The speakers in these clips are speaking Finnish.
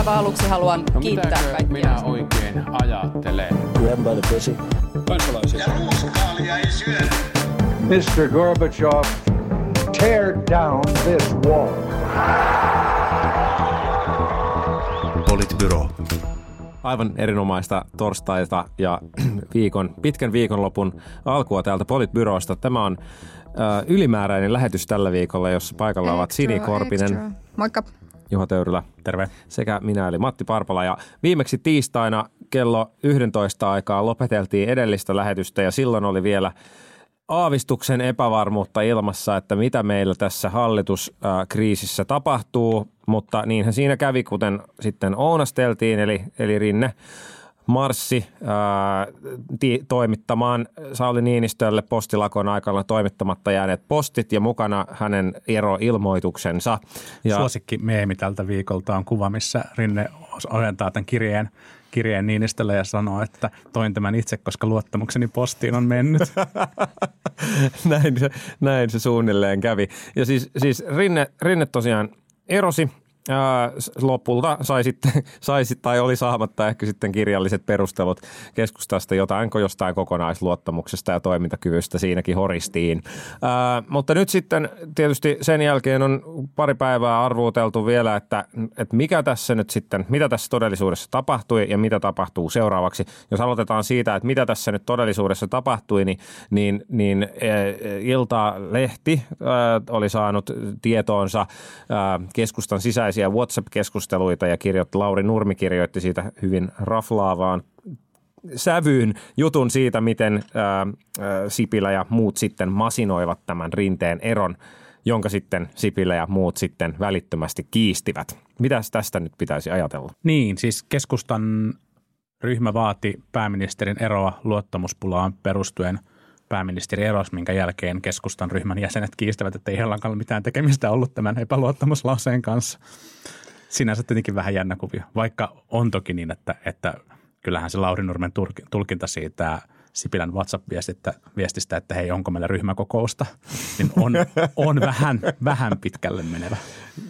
aivan aluksi haluan No kiittää kaikkia. minä oikein ajattelen? Grab by the pussy. kansalaisia. Ja ruuskaalia ei syödä. Mr. Gorbachev, tear down this wall. Politbyro. Aivan erinomaista torstaita ja viikon, pitkän viikonlopun alkua täältä Politbyrosta. Tämä on ylimääräinen lähetys tällä viikolla, jossa paikalla ovat Sini Korpinen, Moikka. Juha Töyrylä Terve. sekä minä eli Matti Parpala. Ja viimeksi tiistaina kello 11 aikaa lopeteltiin edellistä lähetystä ja silloin oli vielä aavistuksen epävarmuutta ilmassa, että mitä meillä tässä hallituskriisissä tapahtuu, mutta niinhän siinä kävi, kuten sitten ounasteltiin, eli, eli Rinne marssi ää, ti- toimittamaan Sauli Niinistölle postilakon aikana toimittamatta jääneet postit ja mukana hänen eroilmoituksensa. Ja Suosikki meemi tältä viikolta on kuva, missä Rinne ojentaa tämän kirjeen, kirjeen Niinistölle ja sanoo, että toin tämän itse, koska luottamukseni postiin on mennyt. näin, se, näin se suunnilleen kävi. Ja siis, siis Rinne, Rinne tosiaan erosi. Ää, lopulta sai sitten, sai sit, tai oli saamatta ehkä sitten kirjalliset perustelut keskustasta jotain jostain kokonaisluottamuksesta ja toimintakyvystä siinäkin horistiin. Ää, mutta nyt sitten tietysti sen jälkeen on pari päivää arvuuteltu vielä, että, että mikä tässä nyt sitten, mitä tässä todellisuudessa tapahtui ja mitä tapahtuu seuraavaksi. Jos aloitetaan siitä, että mitä tässä nyt todellisuudessa tapahtui, niin, niin, niin eh, Ilta-lehti äh, oli saanut tietoonsa äh, keskustan sisäisiä WhatsApp-keskusteluita ja kirjoitti, Lauri Nurmi kirjoitti siitä hyvin raflaavaan sävyyn jutun siitä, miten ää, ää, Sipilä ja muut sitten masinoivat tämän rinteen eron, jonka sitten Sipilä ja muut sitten välittömästi kiistivät. Mitäs tästä nyt pitäisi ajatella? niin, siis keskustan ryhmä vaati pääministerin eroa luottamuspulaan perustuen pääministeri eros, minkä jälkeen keskustan ryhmän jäsenet kiistävät, että ei heilläkään mitään tekemistä ollut tämän epäluottamuslauseen kanssa. Sinänsä tietenkin vähän jännä kuvio, vaikka on toki niin, että, että kyllähän se Lauri Nurmen tulk- tulkinta siitä Sipilän WhatsApp-viestistä, että hei, onko meillä ryhmäkokousta, niin on, on vähän, vähän pitkälle menevä.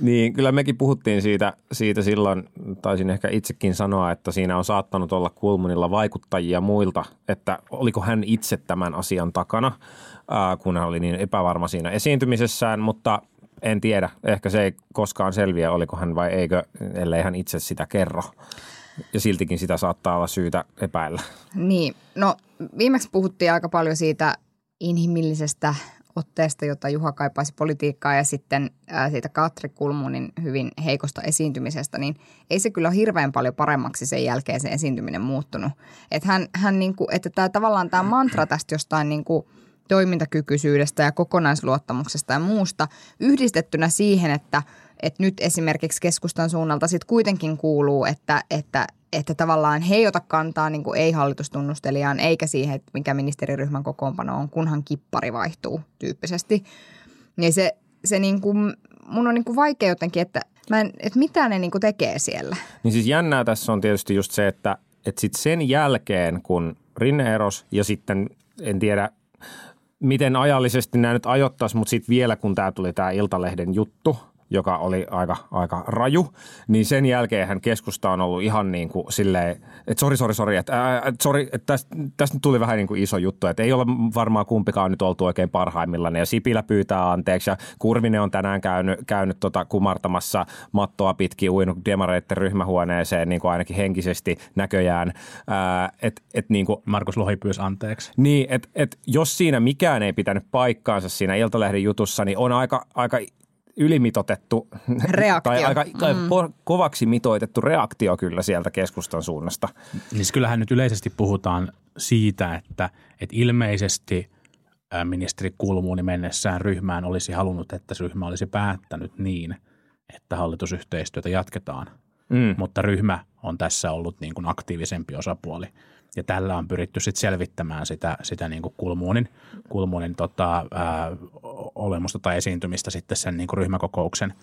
Niin, kyllä mekin puhuttiin siitä, siitä silloin, taisin ehkä itsekin sanoa, että siinä on saattanut olla Kulmunilla vaikuttajia muilta, että oliko hän itse tämän asian takana, kun hän oli niin epävarma siinä esiintymisessään, mutta en tiedä, ehkä se ei koskaan selviä, oliko hän vai eikö, ellei hän itse sitä kerro. Ja siltikin sitä saattaa olla syytä epäillä. Niin, no viimeksi puhuttiin aika paljon siitä inhimillisestä otteesta, jota Juha kaipaisi politiikkaa ja sitten ää, siitä Katri Kulmunin hyvin heikosta esiintymisestä, niin ei se kyllä hirveän paljon paremmaksi sen jälkeen se esiintyminen muuttunut. Että hän, hän niinku, että tämä tavallaan tämä mantra tästä jostain niinku toimintakykyisyydestä ja kokonaisluottamuksesta ja muusta yhdistettynä siihen, että, että nyt esimerkiksi keskustan suunnalta sitten kuitenkin kuuluu, että, että, että tavallaan he ei ota kantaa niin ei-hallitustunnustelijaan eikä siihen, että mikä ministeriryhmän kokoonpano on, kunhan kippari vaihtuu tyyppisesti. Niin se, se niin kuin, mun on niin kuin vaikea jotenkin, että, mä en, että mitä ne niin kuin tekee siellä. Niin siis jännää tässä on tietysti just se, että, että sit sen jälkeen, kun Rinne eros ja sitten en tiedä, miten ajallisesti nämä nyt ajoittaisi, mutta sitten vielä kun tämä tuli tämä Iltalehden juttu, joka oli aika, aika raju, niin sen jälkeen hän keskusta on ollut ihan niin kuin silleen, että sori, sori, sori, että et sori, että tästä, tästä nyt tuli vähän niin kuin iso juttu, että ei ole varmaan kumpikaan nyt oltu oikein parhaimmillaan. Ja Sipilä pyytää anteeksi ja Kurvinen on tänään käynyt, käynyt tota kumartamassa mattoa pitkin uinut demareitten ryhmähuoneeseen niin kuin ainakin henkisesti näköjään. Ää, et, et niin kuin, Markus Lohi pyysi anteeksi. niin, että et jos siinä mikään ei pitänyt paikkaansa siinä Iltalehden jutussa, niin on aika, aika ylimitotettu Reaktio. tai aika mm. kovaksi mitoitettu reaktio kyllä sieltä keskustan suunnasta. Niin siis kyllähän nyt yleisesti puhutaan siitä, että, että ilmeisesti ministeri Kulmuuni mennessään ryhmään olisi halunnut, että se ryhmä olisi päättänyt niin, että hallitusyhteistyötä jatketaan. Mm. Mutta ryhmä on tässä ollut niin kuin aktiivisempi osapuoli. Ja tällä on pyritty sitten selvittämään sitä, sitä niin kuin kulmuunin, kulmuunin tota, ää, olemusta tai esiintymistä sitten sen niin kuin ryhmäkokouksen,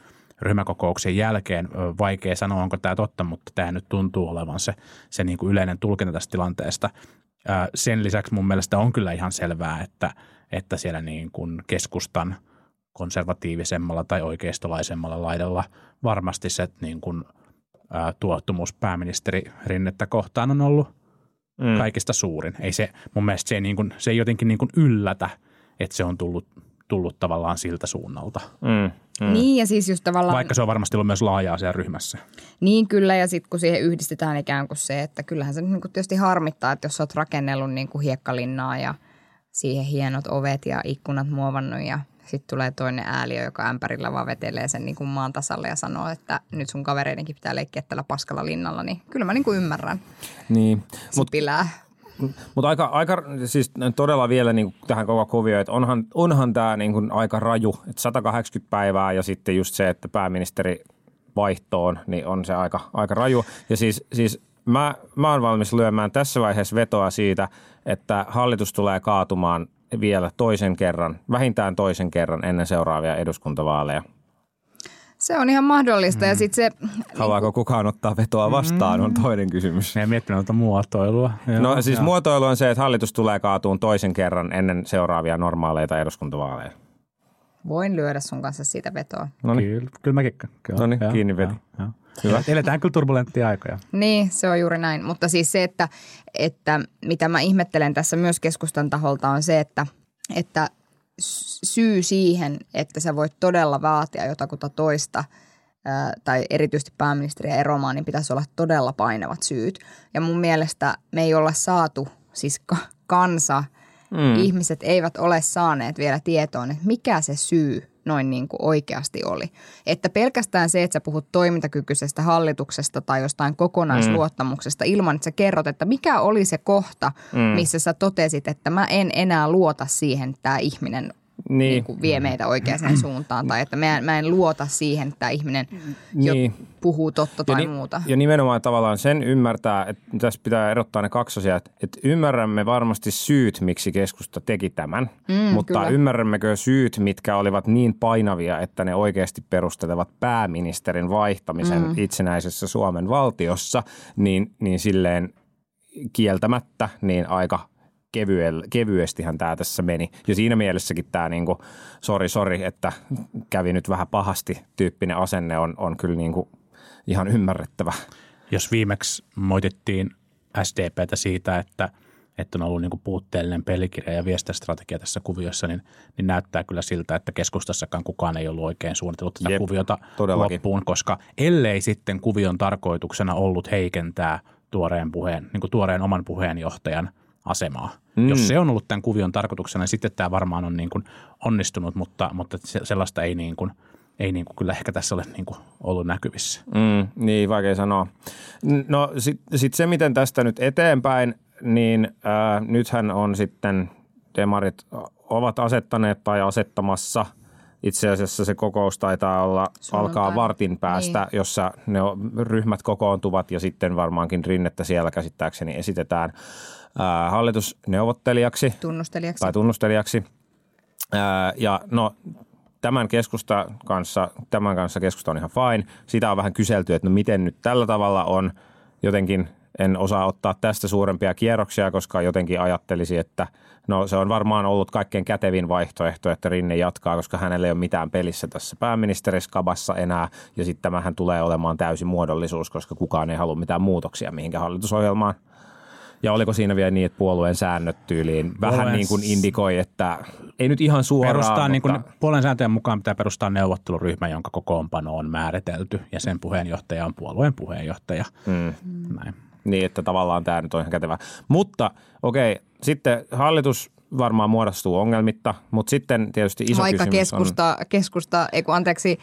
ryhmäkokouksen jälkeen. Vaikea sanoa, onko tämä totta, mutta tämä nyt tuntuu olevan se, se niin kuin yleinen tulkinta tästä tilanteesta. Ää, Sen lisäksi mun mielestä on kyllä ihan selvää, että, että siellä niin kuin keskustan konservatiivisemmalla tai oikeistolaisemmalla laidalla varmasti se niin kuin ää, tuottumus pääministeri Rinnettä kohtaan on ollut mm. kaikista suurin. Ei se, mun mielestä se ei, niin kuin, se ei jotenkin niin kuin yllätä, että se on tullut, tullut tavallaan siltä suunnalta. Mm. Mm. Niin ja siis just tavallaan... Vaikka se on varmasti ollut myös laajaa siellä ryhmässä. Niin kyllä ja sitten kun siihen yhdistetään ikään kuin se, että kyllähän se niin kuin tietysti harmittaa, että jos olet rakennellut niin kuin hiekkalinnaa ja siihen hienot ovet ja ikkunat muovannut ja sitten tulee toinen ääliö, joka ämpärillä vaan vetelee sen niin kuin maan tasalle ja sanoo, että nyt sun kavereidenkin pitää leikkiä tällä paskalla linnalla, niin kyllä mä niin kuin ymmärrän Niin, mutta Sipilää. Mutta aika, aika, siis todella vielä niin tähän koko kuvioon, että onhan, onhan tämä niin kuin aika raju, että 180 päivää ja sitten just se, että pääministeri vaihtoon, niin on se aika, aika raju. Ja siis, siis mä, mä oon valmis lyömään tässä vaiheessa vetoa siitä, että hallitus tulee kaatumaan vielä toisen kerran, vähintään toisen kerran ennen seuraavia eduskuntavaaleja. Se on ihan mahdollista ja sitten se... Haluaako kukaan ottaa vetoa vastaan, on toinen kysymys. Me ei miettinyt tuota muotoilua. Joo, No siis joo. muotoilu on se, että hallitus tulee kaatuun toisen kerran ennen seuraavia normaaleita eduskuntavaaleja. Voin lyödä sun kanssa siitä vetoa. No niin. Kyllä, kyllä mäkin. Kyllä. Noniin, Joo, kiinni veti. joo, joo. Hyvä. Eletään kyllä turbulenttia aikoja. Niin, se on juuri näin. Mutta siis se, että, että mitä mä ihmettelen tässä myös keskustan taholta on se, että, että syy siihen, että sä voit todella vaatia jotakuta toista ää, tai erityisesti pääministeriä eromaan, niin pitäisi olla todella painavat syyt. Ja mun mielestä me ei olla saatu, siis ka- kansa, mm. ihmiset eivät ole saaneet vielä tietoon, että mikä se syy noin niin kuin oikeasti oli. Että pelkästään se, että sä puhut toimintakykyisestä hallituksesta tai jostain kokonaisluottamuksesta mm. ilman, että sä kerrot, että mikä oli se kohta, mm. missä sä totesit, että mä en enää luota siihen, että tämä ihminen Niin. niin kuin vie meitä oikeaan suuntaan tai että mä en, mä en luota siihen, että ihminen jo Niin. puhuu totta tai ni- muuta. ja nimenomaan tavallaan sen ymmärtää, että tässä pitää erottaa ne kaksi asiaa, että, että ymmärrämme varmasti syyt, miksi keskusta teki tämän, mm, mutta kyllä. ymmärrämmekö syyt, mitkä olivat niin painavia, että ne oikeasti perustelevat pääministerin vaihtamisen mm. itsenäisessä Suomen valtiossa, niin, niin silleen kieltämättä niin aika kevyel, kevyestihän tämä tässä meni. Ja siinä mielessäkin tämä niinku, sori sori, että kävi nyt vähän pahasti tyyppinen asenne on, on kyllä niinku ihan ymmärrettävä. Jos viimeksi moitettiin SDPtä siitä, että, että on ollut niin puutteellinen pelikirja ja viestintästrategia tässä kuviossa, niin, niin näyttää kyllä siltä, että keskustassakaan kukaan ei ollut oikein suunnitellut tätä Jep, kuviota todellakin. loppuun, koska ellei sitten kuvion tarkoituksena ollut heikentää tuoreen, puheen, niin tuoreen oman puheenjohtajan asemaa. Mm. Jos se on ollut tämän kuvion tarkoituksena, niin sitten tämä varmaan on niin kuin onnistunut, mutta, mutta se- sellaista ei, niin kuin, ei niin kuin kyllä ehkä tässä ole niin kuin ollut näkyvissä. Mm, niin, vaikea sanoa. No sitten sit se, miten tästä nyt eteenpäin, niin ää, nythän on sitten demarit ovat asettaneet tai asettamassa – itse asiassa se kokous taitaa olla, Sunnuntaina. alkaa vartin päästä, niin. jossa ne on- ryhmät kokoontuvat ja sitten varmaankin rinnettä siellä käsittääkseni esitetään ää, hallitusneuvottelijaksi Tunnustelijaksi. tai tunnustelijaksi. Ää, ja no tämän keskusta kanssa, tämän kanssa keskusta on ihan fine. Sitä on vähän kyselty, että no miten nyt tällä tavalla on. Jotenkin en osaa ottaa tästä suurempia kierroksia, koska jotenkin ajattelisi, että no se on varmaan ollut kaikkein kätevin vaihtoehto, että Rinne jatkaa, koska hänellä ei ole mitään pelissä tässä pääministeriskabassa enää. Ja sitten tämähän tulee olemaan täysi muodollisuus, koska kukaan ei halua mitään muutoksia mihinkä hallitusohjelmaan. Ja oliko siinä vielä niin, että puolueen säännöt tyyliin vähän Puolueen niin kuin indikoi, että ei nyt ihan suoraan, Perustaa, niin mutta... kuin, puolen sääntöjen mukaan pitää perustaa neuvotteluryhmä, jonka kokoonpano on määritelty ja sen puheenjohtaja on puolueen puheenjohtaja. Mm. Näin. Niin, että tavallaan tämä nyt on ihan kätevä. Mutta okei, sitten hallitus varmaan muodostuu ongelmitta, mutta sitten tietysti iso Vaikka kysymys on... keskusta, keskusta ei kun anteeksi,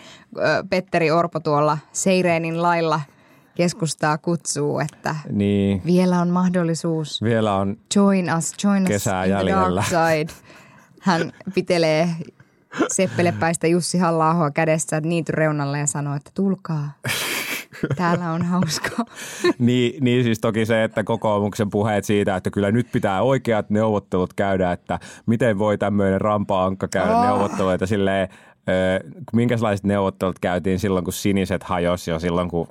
Petteri Orpo tuolla Seireenin lailla keskustaa kutsuu, että Niin, vielä on mahdollisuus vielä on join us, join us Kesää in the jäljellä. dark side. Hän pitelee seppelepäistä Jussi halla kädessä niityn reunalle ja sanoo, että tulkaa. Täällä on hauskaa. niin, niin siis toki se, että kokoomuksen puheet siitä, että kyllä nyt pitää oikeat neuvottelut käydä, että miten voi tämmöinen rampa-ankka käydä Oh. neuvotteluita silleen, ö, minkälaiset neuvottelut käytiin silloin, kun siniset hajosi jo silloin, kun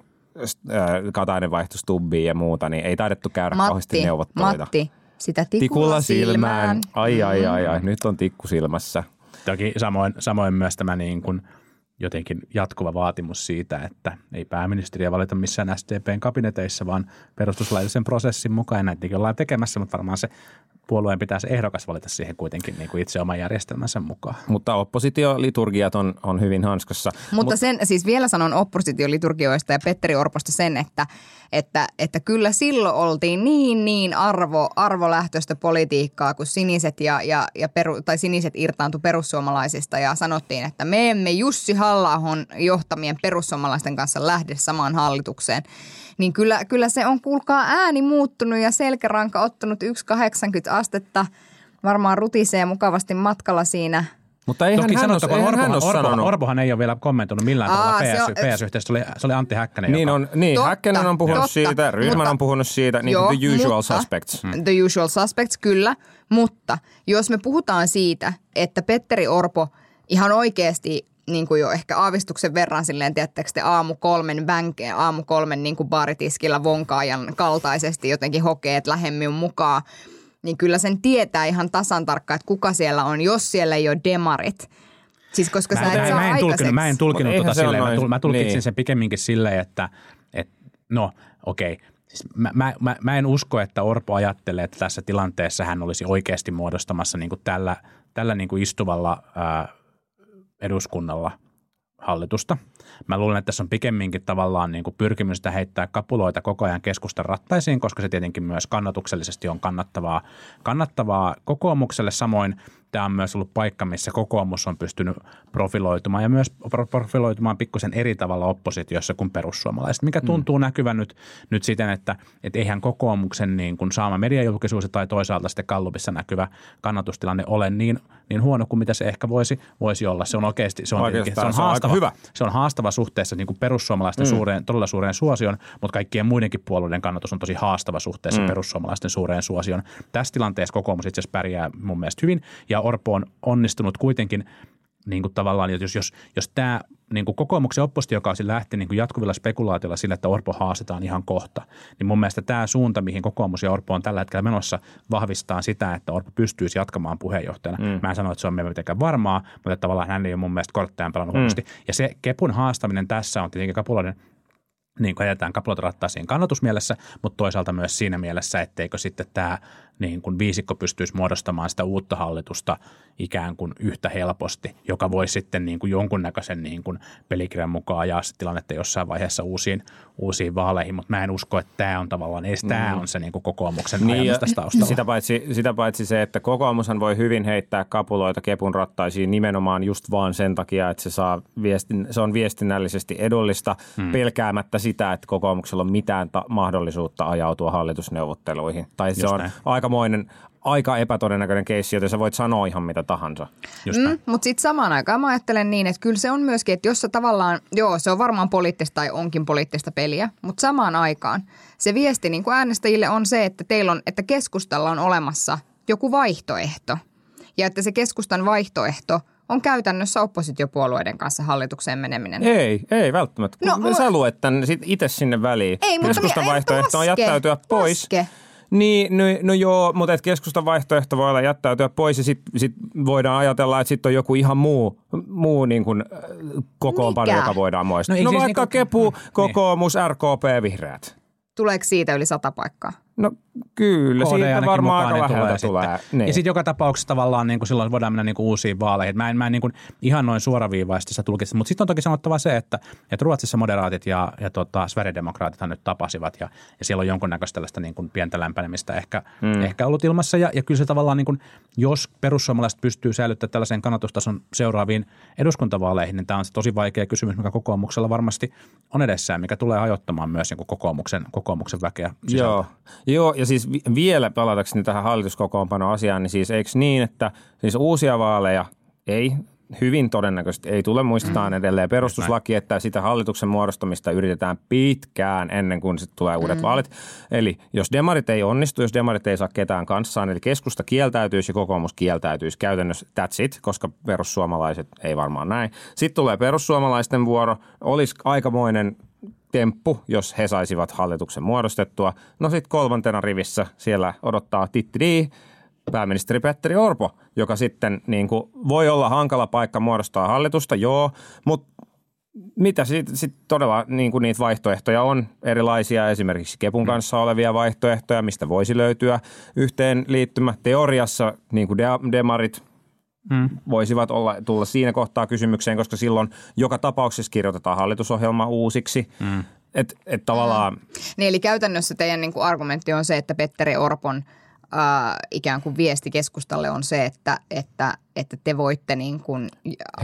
Katainen vaihtui Stubbiin ja muuta, niin ei taidettu käydä kauheasti Matti, neuvotteluita. Matti, sitä tikulla, Tikulla silmään. silmään. Ai, ai, ai, ai. Nyt on tikku silmässä. Toki samoin, samoin myös tämä niin kuin jotenkin jatkuva vaatimus siitä, että ei pääministeriä valita missään SDPn kabineteissa, vaan perustuslaillisen prosessin mukaan. Ja näitäkin ollaan tekemässä, mutta varmaan se puolueen pitää se ehdokas valita siihen kuitenkin niin kuin itse oman järjestelmänsä mukaan. Mutta oppositioliturgiat on, on hyvin hanskassa. Mutta sen, siis vielä sanon oppositioliturgioista ja Petteri Orposta sen, että, että, että kyllä silloin oltiin niin niin arvo, arvolähtöistä politiikkaa, kun siniset, ja, ja, ja peru, tai siniset irtaantu perussuomalaisista ja sanottiin, että me emme Jussi halla johtamien perussuomalaisten kanssa lähde samaan hallitukseen niin kyllä, kyllä se on kuulkaa ääni muuttunut ja selkäranka ottanut 1,80 astetta. Varmaan rutisee mukavasti matkalla siinä – mutta eihän Toki hän, sanottakoon, eihän Orpohan, hän ole Orpo, sanonut. Orpohan ei ole vielä kommentoinut millään Aa, tavalla se PS, on- PS-yhteydessä. Se oli, se oli Antti Häkkänen, Niin, joka, on, niin Totta, Häkkänen on puhunut totta, siitä, Ryhmän mutta- on puhunut siitä, niin Joo, the usual mutta- suspects. The usual suspects, kyllä. Mutta jos me puhutaan siitä, että Petteri Orpo ihan oikeasti niin kuin jo ehkä aavistuksen verran silleen, tiedättekö te, aamu kolmen vänkeä, aamu kolmen niin kuin baaritiskillä vonkaajan kaltaisesti jotenkin hokee, että lähemmin mukaan, niin kyllä sen tietää ihan tasan tarkkaan, että kuka siellä on, jos siellä ei ole demarit. Siis koska Mä, sä et mä, saa mä, en tulkinut, mä en tulkinut tota silleen, mä, noin- tul, mä tulkitsin niin. sen pikemminkin silleen, että, että no okei, siis mä, mä, mä, mä en usko, että Orpo ajattelee, että tässä tilanteessa hän olisi oikeasti muodostamassa niin kuin tällä, tällä niin kuin istuvalla ää, eduskunnalla hallitusta. Mä luulen, että tässä on pikemminkin tavallaan niin kuin pyrkimystä heittää kapuloita koko ajan keskustan rattaisiin, koska se tietenkin myös kannatuksellisesti on kannattavaa, kannattavaa kokoomukselle. Samoin tämä on myös ollut paikka, missä kokoomus on pystynyt profiloitumaan ja myös pro- profiloitumaan pikkusen eri tavalla oppositiossa kuin perussuomalaiset, mikä tuntuu mm. näkyvän nyt, nyt siten, että et eihän kokoomuksen niin kuin saama mediajulkisuus tai toisaalta sitten Kallupissa näkyvä kannatustilanne ole niin, niin huono kuin mitä se ehkä voisi, voisi olla. Se on oikeasti, se on, Oikeastaan se on se on haastava, hyvä. se on haastava suhteessa niin kuin perussuomalaisten mm. suureen, todella suureen suosion, mutta kaikkien muidenkin puolueiden kannatus on tosi haastava suhteessa mm. perussuomalaisten suureen suosion. Tässä tilanteessa kokoomus itse asiassa pärjää mun mielestä hyvin ja Orpo on onnistunut kuitenkin niin kuin tavallaan, että jos, jos, jos tämä niin kuin kokoomuksen oppositiokausi lähti niin kuin jatkuvilla spekulaatioilla sillä, että Orpo haastetaan ihan kohta, niin mun mielestä tämä suunta, mihin kokoomus ja Orpo on tällä hetkellä menossa, vahvistaa sitä, että Orpo pystyisi jatkamaan puheenjohtajana. Mm. Mä en sano, että se on mitenkään varmaa, mutta tavallaan hän ei ole mun mielestä kortteaan pelannut mm. Ja se Kepun haastaminen tässä on tietenkin kapuloiden niin kuin ajetaan kapulot rattaisiin kannatusmielessä, mutta toisaalta myös siinä mielessä, etteikö sitten tämä niin kuin viisikko pystyisi muodostamaan sitä uutta hallitusta ikään kuin yhtä helposti, joka voisi sitten niin kuin jonkunnäköisen niin kuin pelikirjan mukaan ajaa se tilannetta jossain vaiheessa uusiin, uusiin vaaleihin, mutta mä en usko, että tämä on tavallaan, edes tämä on se niin kuin kokoomuksen niin, ajatus tässä taustalla. sitä, paitsi, sitä paitsi se, että kokoomushan voi hyvin heittää kapuloita kepun rattaisiin nimenomaan just vaan sen takia, että se, saa viestin, se on viestinnällisesti edullista hmm. pelkäämättä sitä, että kokoomuksella on mitään ta- mahdollisuutta ajautua hallitusneuvotteluihin. Tai se Just on näin. aikamoinen, aika epätodennäköinen keissi, joten sä voit sanoa ihan mitä tahansa. Mm, mutta sitten samaan aikaan mä ajattelen niin, että kyllä se on myöskin, että jos se tavallaan, joo se on varmaan poliittista tai onkin poliittista peliä, mutta samaan aikaan se viesti niin kuin äänestäjille on se, että teillä on, että keskustalla on olemassa joku vaihtoehto. Ja että se keskustan vaihtoehto on käytännössä oppositiopuolueiden kanssa hallitukseen meneminen. Ei, ei välttämättä. No, sä luet tänne itse sinne väliin. Ei, mutta Keskustan vaihtoehto on jättäytyä pois. laske. Niin, no, no joo, mutta et keskustan vaihtoehto voi olla jättäytyä pois ja sitten sit voidaan ajatella, että sitten on joku ihan muu, muu niin kuin, äh, kokoonpano, Mikä? joka voidaan muistaa. No No, siis vaikka niinku- Kepu, niin. kokoomus, RKP, vihreät. Tuleeko siitä yli sata paikkaa? No kyllä, KD siitä ainakin varmaan aika ne läheltä tulee. tulee. Niin. Ja sitten joka tapauksessa tavallaan niin kuin silloin voidaan mennä niin kuin uusiin vaaleihin. Mä en, mä en niin kuin ihan noin suoraviivaisesti sitä tulkitse, mutta sitten on toki sanottava se, että, että Ruotsissa moderaatit ja, ja tota, Sverigedemokraatithan nyt tapasivat ja, ja siellä on jonkunnäköistä tällaista niin kuin pientä lämpenemistä ehkä, mm. ehkä ollut ilmassa. Ja, ja kyllä se tavallaan, niin kuin, jos perussuomalaiset pystyy säilyttämään tällaisen kannatustason seuraaviin eduskuntavaaleihin, niin tämä on se tosi vaikea kysymys, mikä kokoomuksella varmasti on edessään, mikä tulee ajoittamaan myös niin kuin kokoomuksen, kokoomuksen väkeä sisältä. Joo. Joo, ja siis vi- vielä palatakseni tähän hallituskokoonpano-asiaan, niin siis eikö niin, että siis uusia vaaleja ei hyvin todennäköisesti ei tule. Muistetaan mm. edelleen perustuslaki, että sitä hallituksen muodostamista yritetään pitkään ennen kuin sitten tulee uudet mm. vaalit. Eli jos demarit ei onnistu, jos demarit ei saa ketään kanssaan, eli keskusta kieltäytyisi ja kokoomus kieltäytyisi käytännössä that's it, koska perussuomalaiset ei varmaan näin. Sitten tulee perussuomalaisten vuoro, olisi aikamoinen temppu, jos he saisivat hallituksen muodostettua. No sitten kolmantena rivissä siellä odottaa tittiri pääministeri Petteri Orpo, joka sitten niin kuin, voi olla hankala paikka muodostaa hallitusta, joo, mutta mitä sitten sit todella niin kuin niitä vaihtoehtoja on erilaisia, esimerkiksi Kepun kanssa olevia vaihtoehtoja, mistä voisi löytyä yhteen liittymä. Teoriassa niin kuin de- demarit mm. voisivat olla, tulla siinä kohtaa kysymykseen, koska silloin joka tapauksessa kirjoitetaan hallitusohjelma uusiksi. Mm. Että et tavallaan... Niin eli käytännössä teidän niin kuin argumentti on se, että Petteri Orpon äh, ikään kuin viesti keskustalle on se, että, että että te voitte niin kuin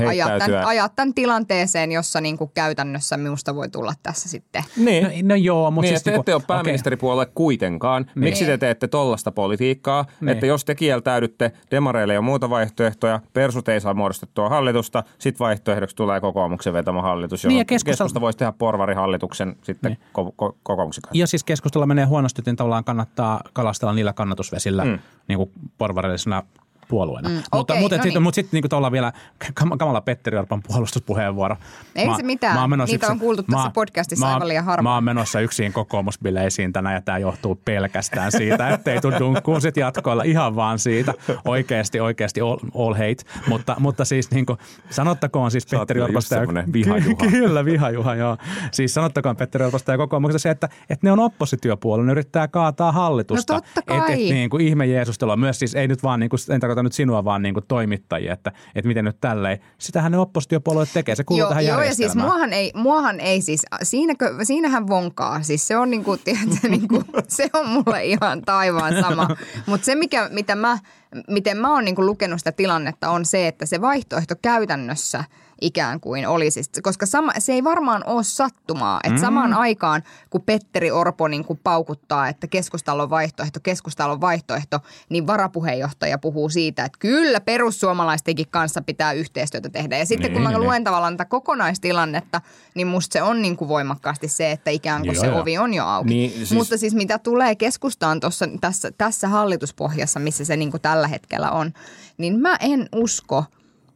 ajaa, tämän, ajaa tämän tilanteeseen, jossa niin kuin käytännössä minusta voi tulla tässä sitten. Niin. No, no joo, mutta Niin, siis te niinku- ette ole pääministeripuolue kuitenkaan. Miksi te teette tollasta politiikkaa, Niin. että jos te kieltäydytte, demareille ja muuta vaihtoehtoja, persut ei saa muodostettua hallitusta, sit vaihtoehdoksi tulee kokoomuksen vetämä hallitus, Niin, ja niin, keskusta- keskusta voisi tehdä porvarihallituksen sitten niin. ko- ko- kokoomuksen kanssa. Ja siis keskustella menee huonosti, niin tavallaan kannattaa kalastella niillä kannatusvesillä mm. niin kuin porvarillisena puolueena. Mm, mutta okei, mutta no sitten niin. mut sit, niin kuin vielä kam- kamala Petteri Orpan puolustuspuheenvuoro. Ei se mitään. menossa Niitä on kuultu tässä podcastissa mä, aivan liian harvoin. Mä oon menossa yksin kokoomusbileisiin tänään ja tämä johtuu pelkästään siitä, ettei tule dunkkuun sit jatkoilla ihan vaan siitä. Oikeasti, oikeasti all, all hate. Mutta, mutta siis niin kuin, sanottakoon siis Sä Petteri Orposta ja vihajuha. Kyllä, vihajuha, joo. Siis sanottakoon Petteri Orposta ja kokoomuksesta se, että, että ne on oppositiopuolue, ne yrittää kaataa hallitusta. No totta Et, et, kai. niin kuin ihme Jeesustelua. Myös siis ei nyt vaan, niin kuin, en tarkoita nyt sinua, vaan niin kuin toimittajia, että, että miten nyt tälleen. Sitähän ne oppositiopuolueet tekee, se kuuluu Joo, tähän joo ja siis muahan ei, muahan ei siis, siinäkö, siinähän vonkaa. Siis se on niinku, tiedätkö, niinku, se on mulle ihan taivaan sama. Mutta se, mikä, mitä mä, miten mä oon niinku lukenut sitä tilannetta, on se, että se vaihtoehto käytännössä ikään kuin olisi. Koska sama, se ei varmaan ole sattumaa, että mm. samaan aikaan, kun Petteri Orpo niin kuin paukuttaa, että keskustalla on vaihtoehto, keskustalla on vaihtoehto, niin varapuheenjohtaja puhuu siitä, että kyllä perussuomalaistenkin kanssa pitää yhteistyötä tehdä. Ja sitten kun mä Niin, luen tavallaan tätä kokonaistilannetta, niin musta se on niin kuin voimakkaasti se, että ikään kuin Joo, se joo. ovi on jo auki. Niin, siis- Mutta siis mitä tulee keskustaan tossa, tässä, tässä hallituspohjassa, missä se niin kuin tällä hetkellä on, niin mä en usko,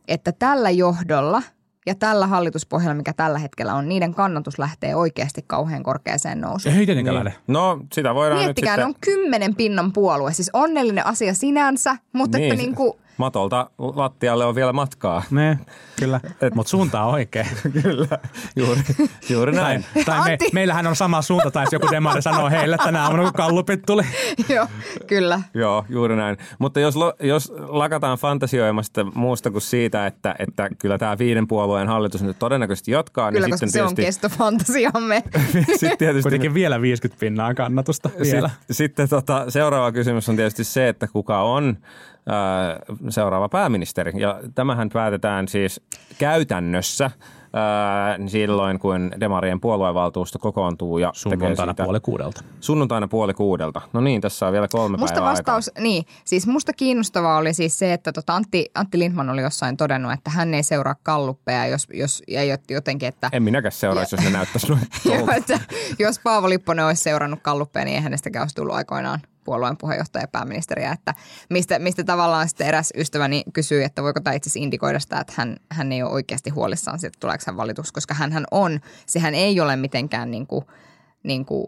että tällä johdolla ja tällä hallituspohjalla, mikä tällä hetkellä on, niiden kannatus lähtee oikeasti kauhean korkeaseen nousuun. Ei tietenkään lähde. No, sitä voidaan Miettikää, nyt sitten... on kymmenen pinnan puolue, siis onnellinen asia sinänsä, mutta että niin kuin, Matolta lattialle on vielä matkaa. Ne, kyllä. Mutta suunta on oikein. Kyllä, juuri, juuri näin. Tai, tai me, meillähän on sama suunta, tai jos joku demari sanoo heille tänä aamuna, kun kallupit tuli. joo, kyllä. Joo, juuri näin. Mutta jos, jos lakataan fantasioimasta muusta kuin siitä, että, että kyllä tämä viiden puolueen hallitus nyt todennäköisesti jatkaa, Kyllä, niin koska sitten se on tietysti, kestofantasiamme. sitten tietysti Kuitenkin vielä 50 pinnaa kannatusta vielä. Sitten, sitten tota, seuraava kysymys on tietysti se, että kuka on seuraava pääministeri. Ja tämähän päätetään siis käytännössä silloin, kun Demarien puoluevaltuusto kokoontuu ja Sunnuntaina puoli kuudelta. sunnuntaina puoli kuudelta. No niin, tässä on vielä kolme Musta päivää vastaus, niin, siis musta kiinnostavaa oli siis se, että tota Antti, Antti Lindman oli jossain todennut, että hän ei seuraa kalluppeja, jos, jos ei ole jotenkin, että En minäkään seuraisi, jos ne näyttäisi noin jos Paavo Lipponen olisi seurannut kalluppeja, niin ei hänestäkään olisi tullut aikoinaan puolueen puheenjohtaja ja pääministeriä, että mistä, mistä tavallaan sitten eräs ystäväni kysyi, että voiko tämä itse asiassa indikoida sitä, että hän, hän ei ole oikeasti huolissaan siitä, tuleeko hän valituksi, koska hän on, sehän ei ole mitenkään niin kuin, niin kuin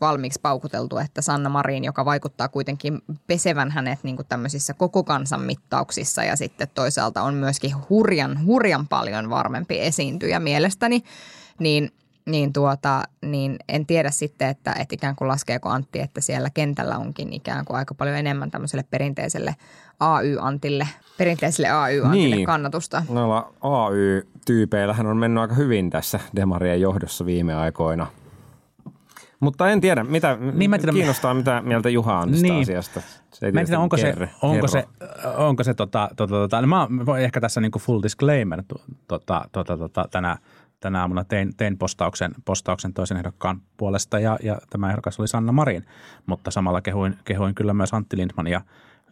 valmiiksi paukuteltu, että Sanna Marin, joka vaikuttaa kuitenkin pesevän hänet niin kuin tämmöisissä koko kansan mittauksissa ja sitten toisaalta on myöskin hurjan, hurjan paljon varmempi esiintyjä mielestäni, niin niin, tuota, niin en tiedä sitten, että, että ikään kuin laskeeko Antti, että siellä kentällä onkin ikään kuin aika paljon enemmän tämmöiselle perinteiselle AY-Antille, perinteiselle AY-Antille Niin. kannatusta. Noilla AY-tyypeillähän on mennyt aika hyvin tässä Demarien johdossa viime aikoina. Mutta en tiedä, mitä, Niin, mä en tiedä- kiinnostaa, mitä mieltä Juha on tästä Niin. asiasta. Se ei Mä en tiedä, onko se, kerro. onko se, Kerro. onko se tota, tota, tota, no mä voin ehkä tässä niin kuin full disclaimer tota, tota, tota, tänä, tänä aamuna tein, tein postauksen, postauksen toisen ehdokkaan puolesta ja, ja tämä ehdokas oli Sanna Marin, mutta samalla kehuin, kehuin kyllä myös Antti Lindmania,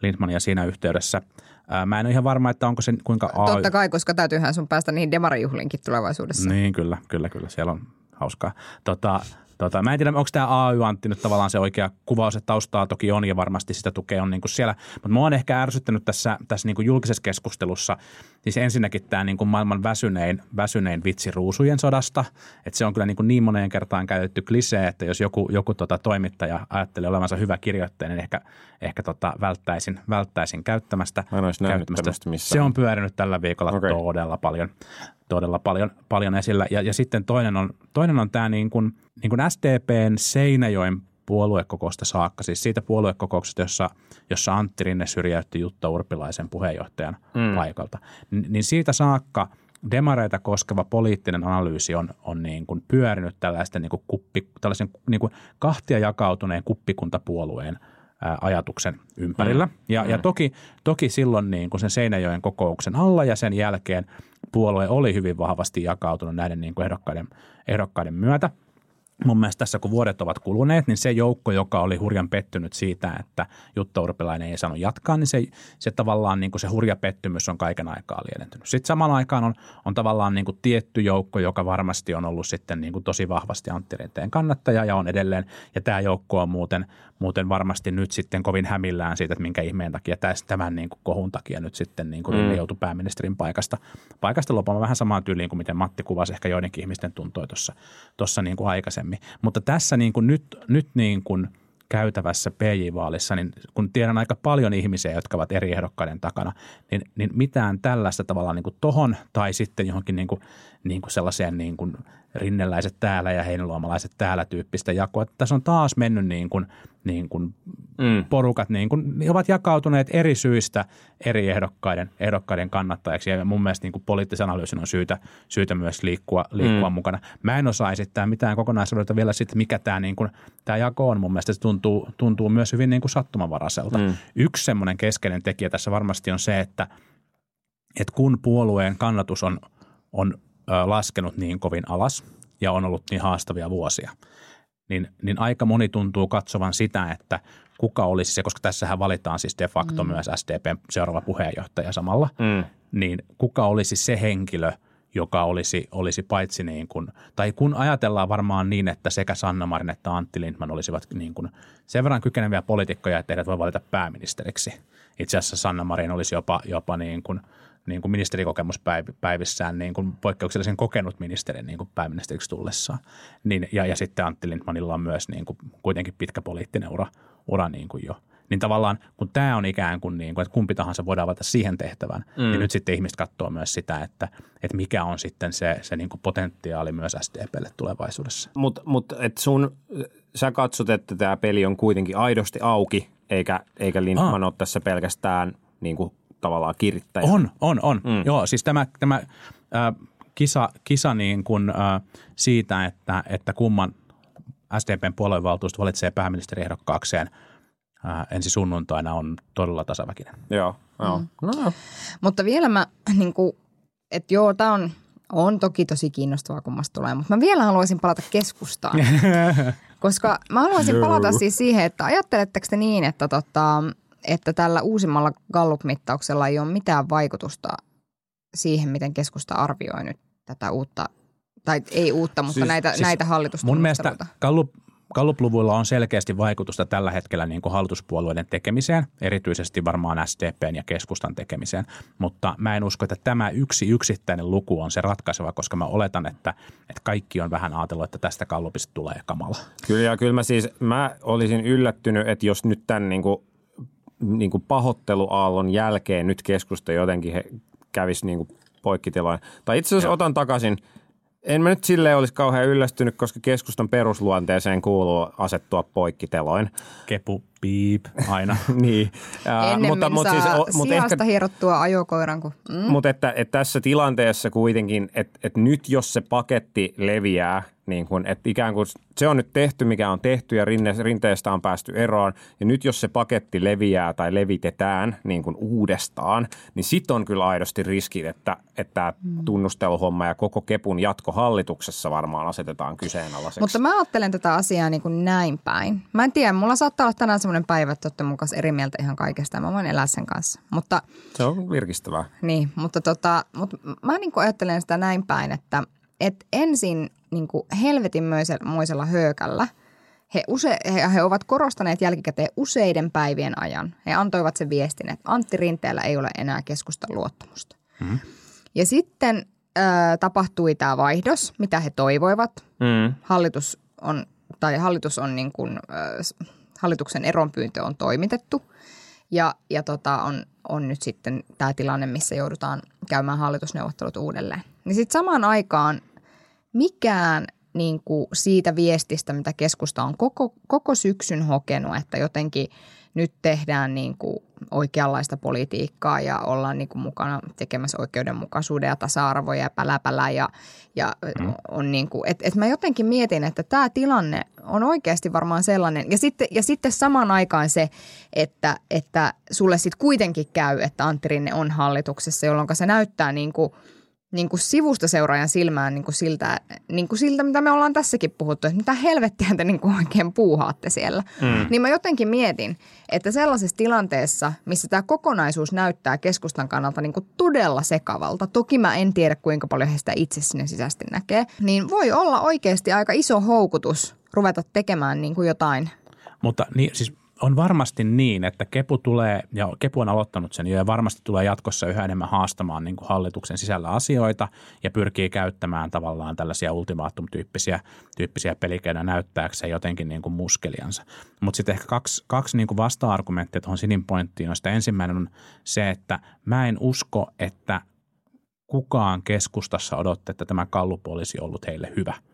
Lindmania siinä yhteydessä. Ää, Mä en ole ihan varma, että onko se kuinka AY... Totta kai, koska täytyyhän sun päästä niihin demarijuhliinkin tulevaisuudessa. Niin, kyllä, kyllä, kyllä. Siellä on hauskaa. Tota, tota, mä en tiedä, onko tämä AY-Antti nyt tavallaan se oikea kuvaus, että taustaa toki on ja varmasti sitä tukea on niin kuin siellä. Mutta mua on ehkä ärsyttänyt tässä, tässä niin kuin julkisessa keskustelussa Siis ensinnäkin tämä niin kuin maailman väsynein, väsynein vitsi ruusujen sodasta. Että se on kyllä niin, kuin niin moneen kertaan käytetty klisee, että jos joku, joku tota toimittaja ajattelee olevansa hyvä kirjoittaja, niin ehkä, ehkä tota välttäisin, välttäisin käyttämästä. Mä en olisi käyttämästä. Se on pyörinyt tällä viikolla okay. todella paljon todella paljon, paljon esillä. Ja, ja sitten toinen on, toinen on tämä niin kuin, niin kuin SDPn Seinäjoen puoluekokousta saakka, siis siitä puoluekokouksesta, jossa, jossa Antti Rinne syrjäytti Jutta Urpilaisen puheenjohtajan mm. paikalta. N- niin siitä saakka demareita koskeva poliittinen analyysi on, on niin kuin pyörinyt tällaisten niin kuin kuppi, tällaisen niin kuin kahtia jakautuneen kuppikuntapuolueen ää, ajatuksen ympärillä. Mm. Ja, ja toki, toki silloin niin kuin sen Seinäjoen kokouksen alla ja sen jälkeen puolue oli hyvin vahvasti jakautunut näiden niin kuin ehdokkaiden, ehdokkaiden myötä. Mun mielestä tässä kun vuodet ovat kuluneet, niin se joukko, joka oli hurjan pettynyt siitä, että Jutta Urpilainen ei saanut jatkaa, niin se, se tavallaan niin kuin se hurja pettymys on kaiken aikaa lieventynyt. Sitten samaan aikaan on, on tavallaan niin kuin tietty joukko, joka varmasti on ollut sitten niin kuin tosi vahvasti Antti Rinteen kannattaja ja on edelleen. Ja tämä joukko on muuten, muuten varmasti nyt sitten kovin hämillään siitä, että minkä ihmeen takia täs, tämän niin kuin kohun takia nyt sitten niin kuin mm. joutui pääministerin paikasta, paikasta lopumaan vähän samaan tyyliin kuin miten Matti kuvasi ehkä joidenkin ihmisten tuntoi tuossa, tuossa niin kuin aikaisemmin. Mutta tässä niin kuin nyt, nyt niin kuin käytävässä PJ-vaalissa, niin kun tiedän aika paljon ihmisiä, jotka ovat eri ehdokkaiden takana, niin, niin mitään tällaista tavallaan niin kuin tohon tai sitten johonkin niin kuin, niin kuin sellaiseen niin kuin rinnelläiset täällä ja heinäluomalaiset täällä tyyppistä jakoa. Tässä on taas mennyt niin kuin, niin kuin mm. porukat, niin kuin, ne ovat jakautuneet eri syistä eri ehdokkaiden, ehdokkaiden kannattajiksi ja mun mielestä niin kuin poliittisen analyysin on syytä, syytä myös liikkua, liikkua mm. mukana. Mä en osaa esittää mitään kokonaisuudesta vielä sitten, mikä tämä, niin kuin, tämä jako on. Mun mielestä se tuntuu, tuntuu myös hyvin niin kuin sattumavaraiselta. Mm. Yksi semmoinen keskeinen tekijä tässä varmasti on se, että, että kun puolueen kannatus on, on laskenut niin kovin alas ja on ollut niin haastavia vuosia, niin, niin aika moni tuntuu katsovan sitä, että kuka olisi se, koska tässähän valitaan siis de facto mm. myös SDPn seuraava puheenjohtaja samalla, mm. niin kuka olisi se henkilö, joka olisi, olisi paitsi niin kuin, tai kun ajatellaan varmaan niin, että sekä Sanna Marin että Antti Lindman olisivat niin kuin sen verran kykeneviä poliitikkoja, että heidät voi valita pääministeriksi. Itse asiassa Sanna Marin olisi jopa, jopa niin kuin – niin kuin ministerikokemuspäivissään niin kuin poikkeuksellisen kokenut ministeri niin kuin pääministeriksi tullessaan. Niin, ja, ja sitten Antti Lindmanilla on myös niin kuin kuitenkin pitkä poliittinen ura, ura niin kuin jo. Niin tavallaan, kun tämä on ikään kuin, niin kuin että kumpi tahansa voidaan valita siihen tehtävään, mm. niin nyt sitten ihmiset katsoo myös sitä, että, että mikä on sitten se, se niin kuin potentiaali myös SDPlle tulevaisuudessa. Mutta mut, et sun, sä katsot, että tämä peli on kuitenkin aidosti auki, eikä, eikä Lindman ah. ole tässä pelkästään niin kuin tavallaan kirittäjä. On, on, on. Mm. Joo, siis tämä, tämä äh, kisa, kisa niin kuin, äh, siitä, että, että kumman SDPn puoluevaltuusto valitsee pääministeriehdokkaakseen äh, ensi sunnuntaina on todella tasaväkinen. Joo, joo. Mm. No. Mutta vielä mä, niin kuin, että joo, tämä on, on toki tosi kiinnostavaa, kun tulee, mutta mä vielä haluaisin palata keskustaan. Koska mä haluaisin palata siis siihen, että ajatteletteko te niin, että tota, että tällä uusimmalla Gallup-mittauksella ei ole mitään vaikutusta siihen, miten keskusta arvioi nyt tätä uutta, tai ei uutta, mutta siis, näitä, siis näitä Mun mielestä Gallup, Gallup-luvuilla on selkeästi vaikutusta tällä hetkellä niin kuin hallituspuolueiden tekemiseen, erityisesti varmaan SDPn ja keskustan tekemiseen, mutta mä en usko, että tämä yksi yksittäinen luku on se ratkaiseva, koska mä oletan, että, että kaikki on vähän ajatellut, että tästä Gallupista tulee kamala. Kyllä, ja kyllä mä siis, mä olisin yllättynyt, että jos nyt tämän niin kuin niin kuin pahoitteluaallon jälkeen nyt keskusta jotenkin he kävisi niin kuin poikkitiloin. Tai itse asiassa Joo. otan takaisin, en mä nyt silleen olisi kauhean yllästynyt, koska keskustan perusluonteeseen kuuluu asettua poikkiteloin. Kepu piip aina. niin. Ennemmin mutta, mutta siis, mutta ehkä, hierottua ajokoiran. Kun, mm. Mutta että, että tässä tilanteessa kuitenkin, että, että nyt jos se paketti leviää – niin kuin, että ikään kuin se on nyt tehty, mikä on tehty ja rinne, rinteestä on päästy eroon. Ja nyt jos se paketti leviää tai levitetään niin kuin uudestaan, niin sit on kyllä aidosti riski, että, että mm. tunnusteluhomma ja koko kepun jatko hallituksessa varmaan asetetaan kyseenalaiseksi. Mutta mä ajattelen tätä asiaa niin kuin näin päin. Mä en tiedä, mulla saattaa olla tänään semmoinen päivä, että olette mukaan eri mieltä ihan kaikesta ja mä voin elää sen kanssa. Mutta, se on virkistävää. Niin, mutta, tota, mutta mä niin kuin ajattelen sitä näin päin, että, että ensin niin kuin helvetinmoisella höökällä. He, use, he, he ovat korostaneet jälkikäteen useiden päivien ajan. He antoivat sen viestin, että Antti Rinteellä ei ole enää keskustan luottamusta. Mm. Ja sitten ö, tapahtui tämä vaihdos, mitä he toivoivat. Mm. Hallitus on, tai hallitus on niin kuin, ö, hallituksen eronpyyntö on toimitettu. Ja, ja tota, on, on nyt sitten tämä tilanne, missä joudutaan käymään hallitusneuvottelut uudelleen. Niin sitten samaan aikaan mikään niin kuin siitä viestistä, mitä keskusta on koko, koko syksyn hokenut, että jotenkin nyt tehdään niin kuin oikeanlaista politiikkaa ja ollaan niin kuin mukana tekemässä oikeudenmukaisuuden ja tasa-arvoja ja päläpälä ja, ja mm. on niin kuin, että et mä jotenkin mietin, että tämä tilanne on oikeasti varmaan sellainen ja sitten, ja sitten samaan aikaan se, että, että sulle sitten kuitenkin käy, että Antti Rinne on hallituksessa, jolloin se näyttää niin kuin niin kuin sivusta seuraajan silmään niin kuin siltä, niin kuin siltä, mitä me ollaan tässäkin puhuttu, että mitä helvettiä te niin kuin oikein puuhaatte siellä. Mm. Niin mä jotenkin mietin, että sellaisessa tilanteessa, missä tämä kokonaisuus näyttää keskustan kannalta niin kuin todella sekavalta, toki mä en tiedä kuinka paljon he sitä itse sinne sisäisesti näkee, niin voi olla oikeasti aika iso houkutus ruveta tekemään niin kuin jotain Mutta niin, siis on varmasti niin, että Kepu tulee, ja Kepu on aloittanut sen jo, ja varmasti tulee jatkossa yhä enemmän haastamaan niin kuin hallituksen sisällä asioita ja pyrkii käyttämään tavallaan tällaisia ultimaattum-tyyppisiä tyyppisiä pelikeinoja näyttääkseen jotenkin niin kuin muskeliansa. Mutta sitten ehkä kaksi, kaksi niin kuin vasta-argumenttia tuohon Sinin pointtiin, joista ensimmäinen on se, että mä en usko, että kukaan keskustassa odotti, että tämä kallup olisi ollut heille hyvä –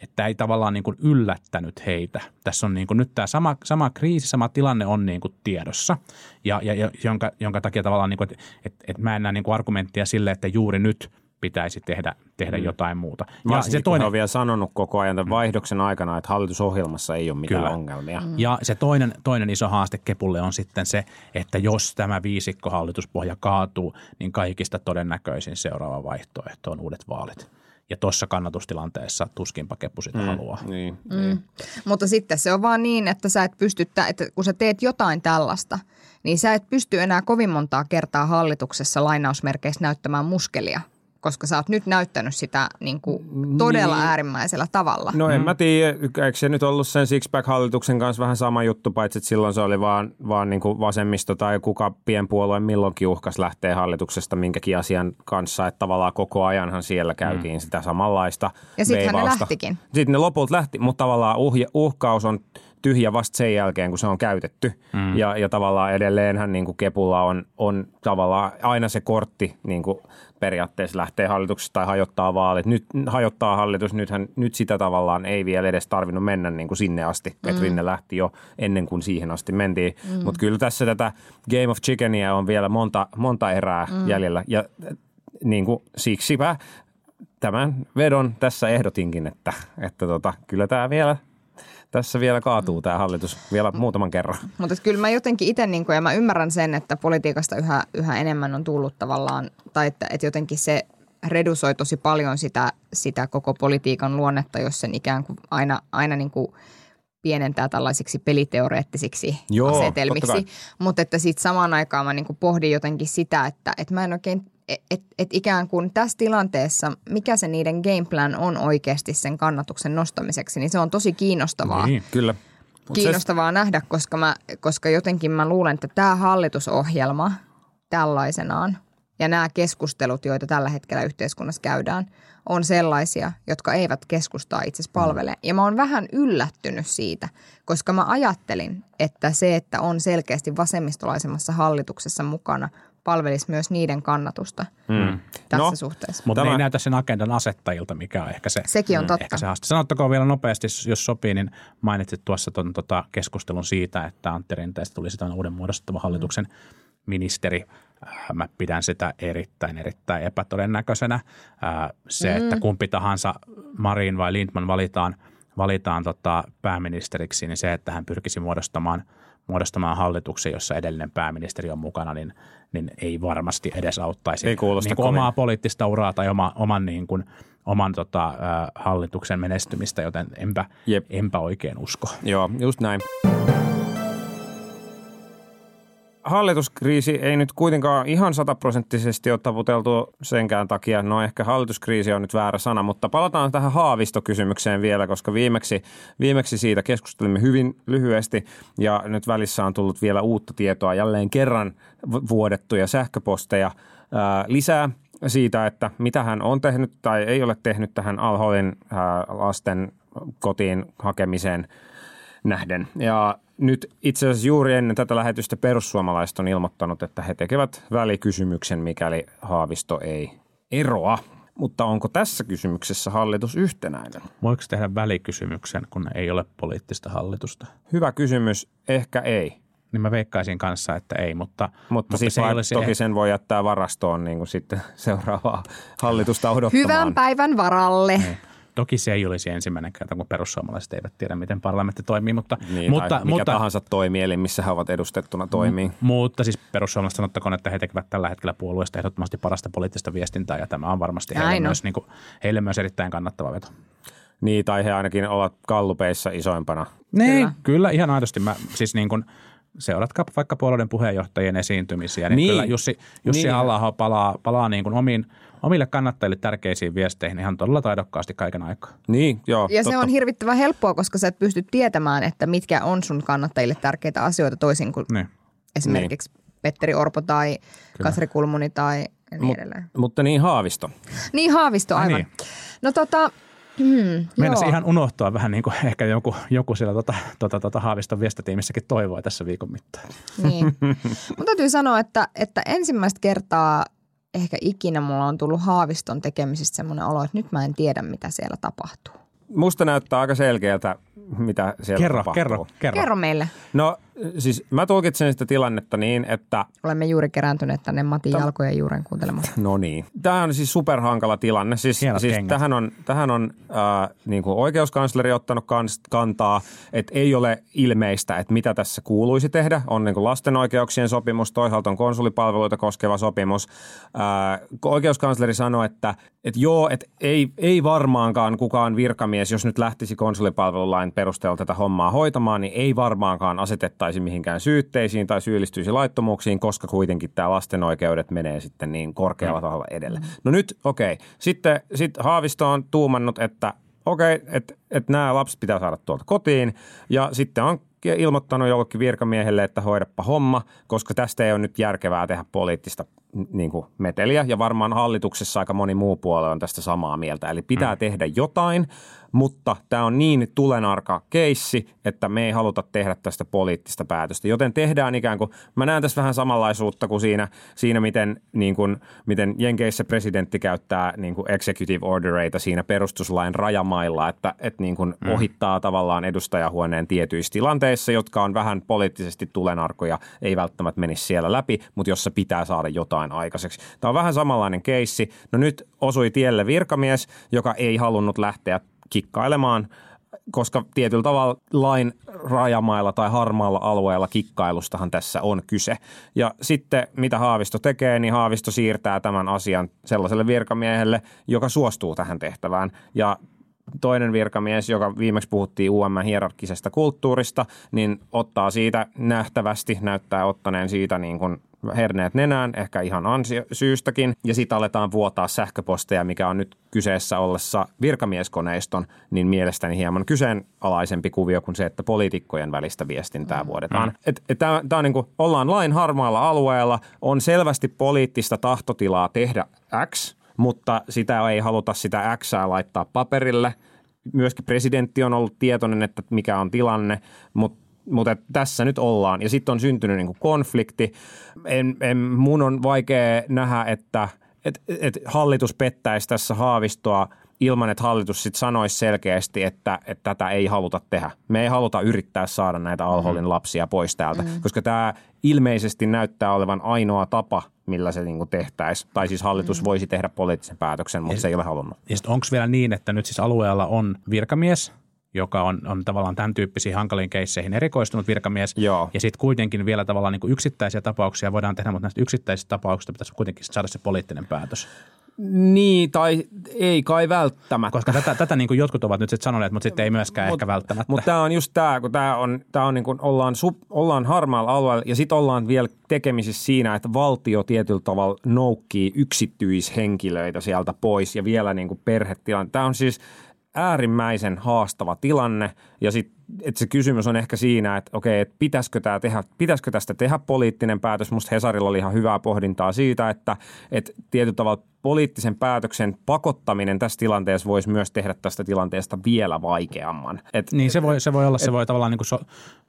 että ei tavallaan niin kuin yllättänyt heitä. Tässä on niin kuin nyt tämä sama, sama kriisi, sama tilanne on niin kuin tiedossa, ja, ja, ja jonka, jonka takia tavallaan, niin kuin, että, että, että mä en näe niin kuin argumenttia sille, että juuri nyt pitäisi tehdä, tehdä mm. jotain muuta. Ja Varsinkin, se toinen, on vielä sanonut koko ajan tämän vaihdoksen aikana, että hallitusohjelmassa ei ole mitään Kyllä. ongelmia. Mm. Ja se toinen, toinen iso haaste Kepulle on sitten se, että jos tämä viisikko hallituspohja kaatuu, niin kaikista todennäköisin seuraava vaihtoehto on uudet vaalit. Ja tuossa kannatustilanteessa tuskinpa Kepu sitä mm. haluaa. Niin, Mm. Mutta sitten se on vaan niin, että sä et pysty, tä- että kun sä teet jotain tällaista, niin sä et pysty enää kovin montaa kertaa hallituksessa lainausmerkeissä näyttämään muskelia, koska sä oot nyt näyttänyt sitä niin kuin todella niin. äärimmäisellä tavalla. No en mä tiedä, eikö se nyt ollut sen Sixpack-hallituksen kanssa vähän sama juttu, paitsi että silloin se oli vaan, vaan niin kuin vasemmisto tai kuka pienpuolue milloinkin uhkas lähtee hallituksesta minkäkin asian kanssa, että tavallaan koko ajanhan siellä käytiin mm. sitä samanlaista Ja sittenhän ne lähtikin. Sitten ne lopulta lähti, mutta tavallaan uhja, uhkaus on tyhjä vasta sen jälkeen, kun se on käytetty. Mm. Ja, ja tavallaan edelleenhän niin kuin Kepulla on, on tavallaan aina se kortti niin kuin periaatteessa lähtee hallituksesta tai hajottaa vaalit. Nyt hajottaa hallitus, nythän, nyt sitä tavallaan ei vielä edes tarvinnut mennä niin kuin sinne asti. Mm. Että Rinne lähti jo ennen kuin siihen asti mentiin. Mm. Mutta kyllä tässä tätä Game of Chickenia on vielä monta, monta erää mm. jäljellä. Ja niin kuin, siksipä tämän vedon tässä ehdotinkin, että, että tota, kyllä tämä vielä tässä vielä kaatuu tämä hallitus vielä muutaman kerran. Mutta kyllä mä jotenkin itse, niin ja mä ymmärrän sen, että politiikasta yhä, yhä enemmän on tullut tavallaan, tai että, että jotenkin se redusoi tosi paljon sitä, sitä koko politiikan luonnetta, jos sen ikään kuin aina, aina niin kuin pienentää tällaisiksi peliteoreettisiksi Joo, asetelmiksi. Mutta että sitten samaan aikaan mä niin kuin pohdin jotenkin sitä, että, että mä en oikein, et, et ikään kuin tässä tilanteessa, mikä se niiden gameplan on oikeasti sen kannatuksen nostamiseksi, niin se on tosi kiinnostavaa Niin. Kyllä. Mut se- kiinnostavaa nähdä, koska, mä, koska jotenkin mä luulen, että tämä hallitusohjelma tällaisenaan ja nämä keskustelut, joita tällä hetkellä yhteiskunnassa käydään, on sellaisia, jotka eivät keskustaa itse asiassa palvele. Ja mä oon vähän yllättynyt siitä, koska mä ajattelin, että se, että on selkeästi vasemmistolaisemmassa hallituksessa mukana, palvelisi myös niiden kannatusta mm. tässä No. suhteessa. Mutta Tämä- ei näytä sen agendan asettajilta, mikä on ehkä se, Sekin on totta. ehkä se haaste. Sanottakoon vielä nopeasti, jos sopii, niin mainitsit tuossa ton, tota, keskustelun siitä, että Antti Rinteestä tulisi tämän uuden muodostettavan hallituksen ministeri. Äh, Mä pidän sitä erittäin, erittäin epätodennäköisenä. Äh, Se, mm. että kumpi tahansa Marin vai Lindman valitaan, valitaan tota pääministeriksi, niin se, että hän pyrkisi muodostamaan muodostamaan hallituksen, jossa edellinen pääministeri on mukana, niin, niin ei varmasti edes auttaisi Ei niin kuin omaa poliittista uraa tai oma, oman, niin kuin, oman tota, hallituksen menestymistä, joten enpä, Jep. enpä oikein usko. Joo, just näin. Hallituskriisi ei nyt kuitenkaan ihan sataprosenttisesti ole taputeltu senkään takia. No ehkä hallituskriisi on nyt väärä sana, mutta palataan tähän haavistokysymykseen vielä, koska viimeksi, viimeksi siitä keskustelimme hyvin lyhyesti ja nyt välissä on tullut vielä uutta tietoa. Jälleen kerran vu- vuodettuja sähköposteja ää, lisää siitä, että mitä hän on tehnyt tai ei ole tehnyt tähän Alholin lasten kotiin hakemiseen nähden. Ja nyt itse asiassa juuri ennen tätä lähetystä perussuomalaiset on ilmoittanut, että he tekevät välikysymyksen, mikäli Haavisto ei eroa. Mutta onko tässä kysymyksessä hallitus yhtenäinen? Voiko tehdä välikysymyksen, kun ei ole poliittista hallitusta? Hyvä kysymys, ehkä ei. Niin mä veikkaisin kanssa, että ei, mutta, Mutta, mutta siis se ei olisi toki eh- sen voi jättää varastoon niin kuin sitten seuraavaa hallitusta odottamaan. Hyvän päivän varalle. Toki se ei olisi ensimmäinen kerta, kun perussuomalaiset eivät tiedä, miten parlamentti toimii, mutta, Niin, mutta, mikä mutta, tahansa toimielin, missä he ovat edustettuna toimii. mutta siis perussuomalaiset sanottakoon, että he tekevät tällä hetkellä puolueesta ehdottomasti parasta poliittista viestintää ja tämä on varmasti heille myös, niin kuin, heille myös erittäin kannattava veto. Niin, tai he ainakin ovat kallupeissa isoimpana. Niin, Kyllä. kyllä, ihan aidosti. Mä, siis niin kuin, seuratkaa vaikka puolueiden puheenjohtajien esiintymisiä, niin, Niin. kyllä Jussi, Jussi Niin. niin. halla palaa, palaa niin kuin omiin, omille kannattajille tärkeisiin viesteihin ihan todella taidokkaasti kaiken aikaa. Niin, joo, Ja totta. se on hirvittävän helppoa, koska sä et pysty tietämään, että mitkä on sun kannattajille tärkeitä asioita toisin kuin Niin. esimerkiksi Petteri Orpo tai Katri Kulmuni tai niin Mut- edelleen. Mutta niin Haavisto. Niin Haavisto, Ai aivan. niin. No tota, hmm, Meinasi joo. ihan unohtua vähän niin kuin ehkä joku, joku siellä tota, tota, tota Haaviston viestintiimissäkin toivoi tässä viikon mittaan. Niin. Mun täytyy sanoa, että, että ensimmäistä kertaa ehkä ikinä mulla on tullut Haaviston tekemisistä semmoinen olo, että nyt mä en tiedä, mitä siellä tapahtuu. Musta näyttää aika selkeältä, mitä siellä Kerro, tapahtuu. kerro, kerro. Kerro meille. No siis mä tulkitsen sitä tilannetta niin, että Olemme juuri kerääntyneet tänne Matin Tam- jalkojen juuren kuuntelemaan. No niin. Tämä on siis superhankala tilanne. Siis, Hienot siis kengät. tähän on, tähän on äh, niin kuin oikeuskansleri ottanut kans, kantaa, että ei ole ilmeistä, että mitä tässä kuuluisi tehdä. On niin kuin lasten oikeuksien sopimus, toisaalta on konsulipalveluita koskeva sopimus. Äh, oikeuskansleri sanoi, että, että joo, että ei, ei varmaankaan kukaan virkamies, jos nyt lähtisi konsulipalvelulain perusteella tätä hommaa hoitamaan, niin ei varmaankaan asetettaisi mihinkään syytteisiin tai syyllistyisi laittomuuksiin, koska kuitenkin tämä lasten oikeudet menee sitten niin korkealla tasolla edelle. No nyt, okei. Okay. Sitten sit Haavisto on tuumannut, että okei, okay, että et nämä lapset pitää saada tuolta kotiin ja sitten on ilmoittanut jollekin virkamiehelle, että hoidappa homma, koska tästä ei ole nyt järkevää tehdä poliittista niin kuin meteliä ja varmaan hallituksessa aika moni muu puolue on tästä samaa mieltä. Eli pitää mm. tehdä jotain, mutta tämä on niin tulenarka keissi, että me ei haluta tehdä tästä poliittista päätöstä. Joten tehdään ikään kuin, mä näen tässä vähän samanlaisuutta kuin siinä, siinä miten, niin kuin, miten Jenkeissä presidentti käyttää niin kuin executive ordereita siinä perustuslain rajamailla, että, että niin kuin mm. ohittaa tavallaan edustajahuoneen tietyissä tilanteissa, jotka on vähän poliittisesti tulenarkoja, ei välttämättä menisi siellä läpi, mutta jossa pitää saada jotain aikaiseksi. Tämä on vähän samanlainen keissi. No nyt osui tielle virkamies, joka ei halunnut lähteä kikkailemaan, koska tietyllä tavalla lain rajamailla tai harmaalla alueella kikkailustahan tässä on kyse. Ja sitten mitä Haavisto tekee, niin Haavisto siirtää tämän asian sellaiselle virkamiehelle, joka suostuu tähän tehtävään. Ja toinen virkamies, joka viimeksi puhuttiin UM hierarkkisesta kulttuurista, niin ottaa siitä nähtävästi, näyttää ottaneen siitä niin kuin herneet nenään, ehkä ihan ansio, syystäkin, ja sitten aletaan vuotaa sähköposteja, mikä on nyt kyseessä ollessa virkamieskoneiston, niin mielestäni hieman kyseenalaisempi kuvio kuin se, että poliitikkojen välistä viestintää vuodetaan. Et, et Tämä on niin kuin, ollaan lain harmaalla alueella, on selvästi poliittista tahtotilaa tehdä X, mutta sitä ei haluta sitä X laittaa paperille. Myöskin presidentti on ollut tietoinen, että mikä on tilanne, mutta mutta tässä nyt ollaan. Ja sitten on syntynyt niinku konflikti. En, en, mun on vaikea nähdä, että et, et hallitus pettäisi tässä haavistoa ilman, että hallitus sitten sanoisi selkeästi, että, että tätä ei haluta tehdä. Me ei haluta yrittää saada näitä Alholin lapsia pois täältä, mm. koska tämä ilmeisesti näyttää olevan ainoa tapa, millä se niinku tehtäisiin. Tai siis hallitus mm. voisi tehdä poliittisen päätöksen, mutta se ei ole halunnut. Ja onko vielä niin, että nyt siis alueella on virkamies, joka on, on tavallaan tämän tyyppisiin hankaliin keisseihin erikoistunut virkamies. Joo. Ja sitten kuitenkin vielä tavallaan niin kuin yksittäisiä tapauksia voidaan tehdä, mutta näistä yksittäisistä tapauksista pitäisi kuitenkin saada se poliittinen päätös. Niin, tai ei kai välttämättä. Koska tätä, tätä niin kuin jotkut ovat nyt sitten sanoneet, mutta sitten ei myöskään ehkä välttämättä. Mutta tämä on just tämä, kun tämä on, tää on niin kuin ollaan, sub, ollaan harmaalla alueella ja sitten ollaan vielä tekemisissä siinä, että valtio tietyllä tavalla noukkii yksityishenkilöitä sieltä pois ja vielä niin kuin perhetilanne. Tämä on siis äärimmäisen haastava tilanne. Ja sitten että se kysymys on ehkä siinä, että okei, että pitäisikö, tämä tehdä, pitäisikö tästä tehdä poliittinen päätös. Musta Hesarilla oli ihan hyvää pohdintaa siitä, että, että tietyllä tavalla poliittisen päätöksen pakottaminen tässä tilanteessa voisi myös tehdä tästä tilanteesta vielä vaikeamman. Et, niin se voi, se voi olla, et, se voi tavallaan niin kuin so,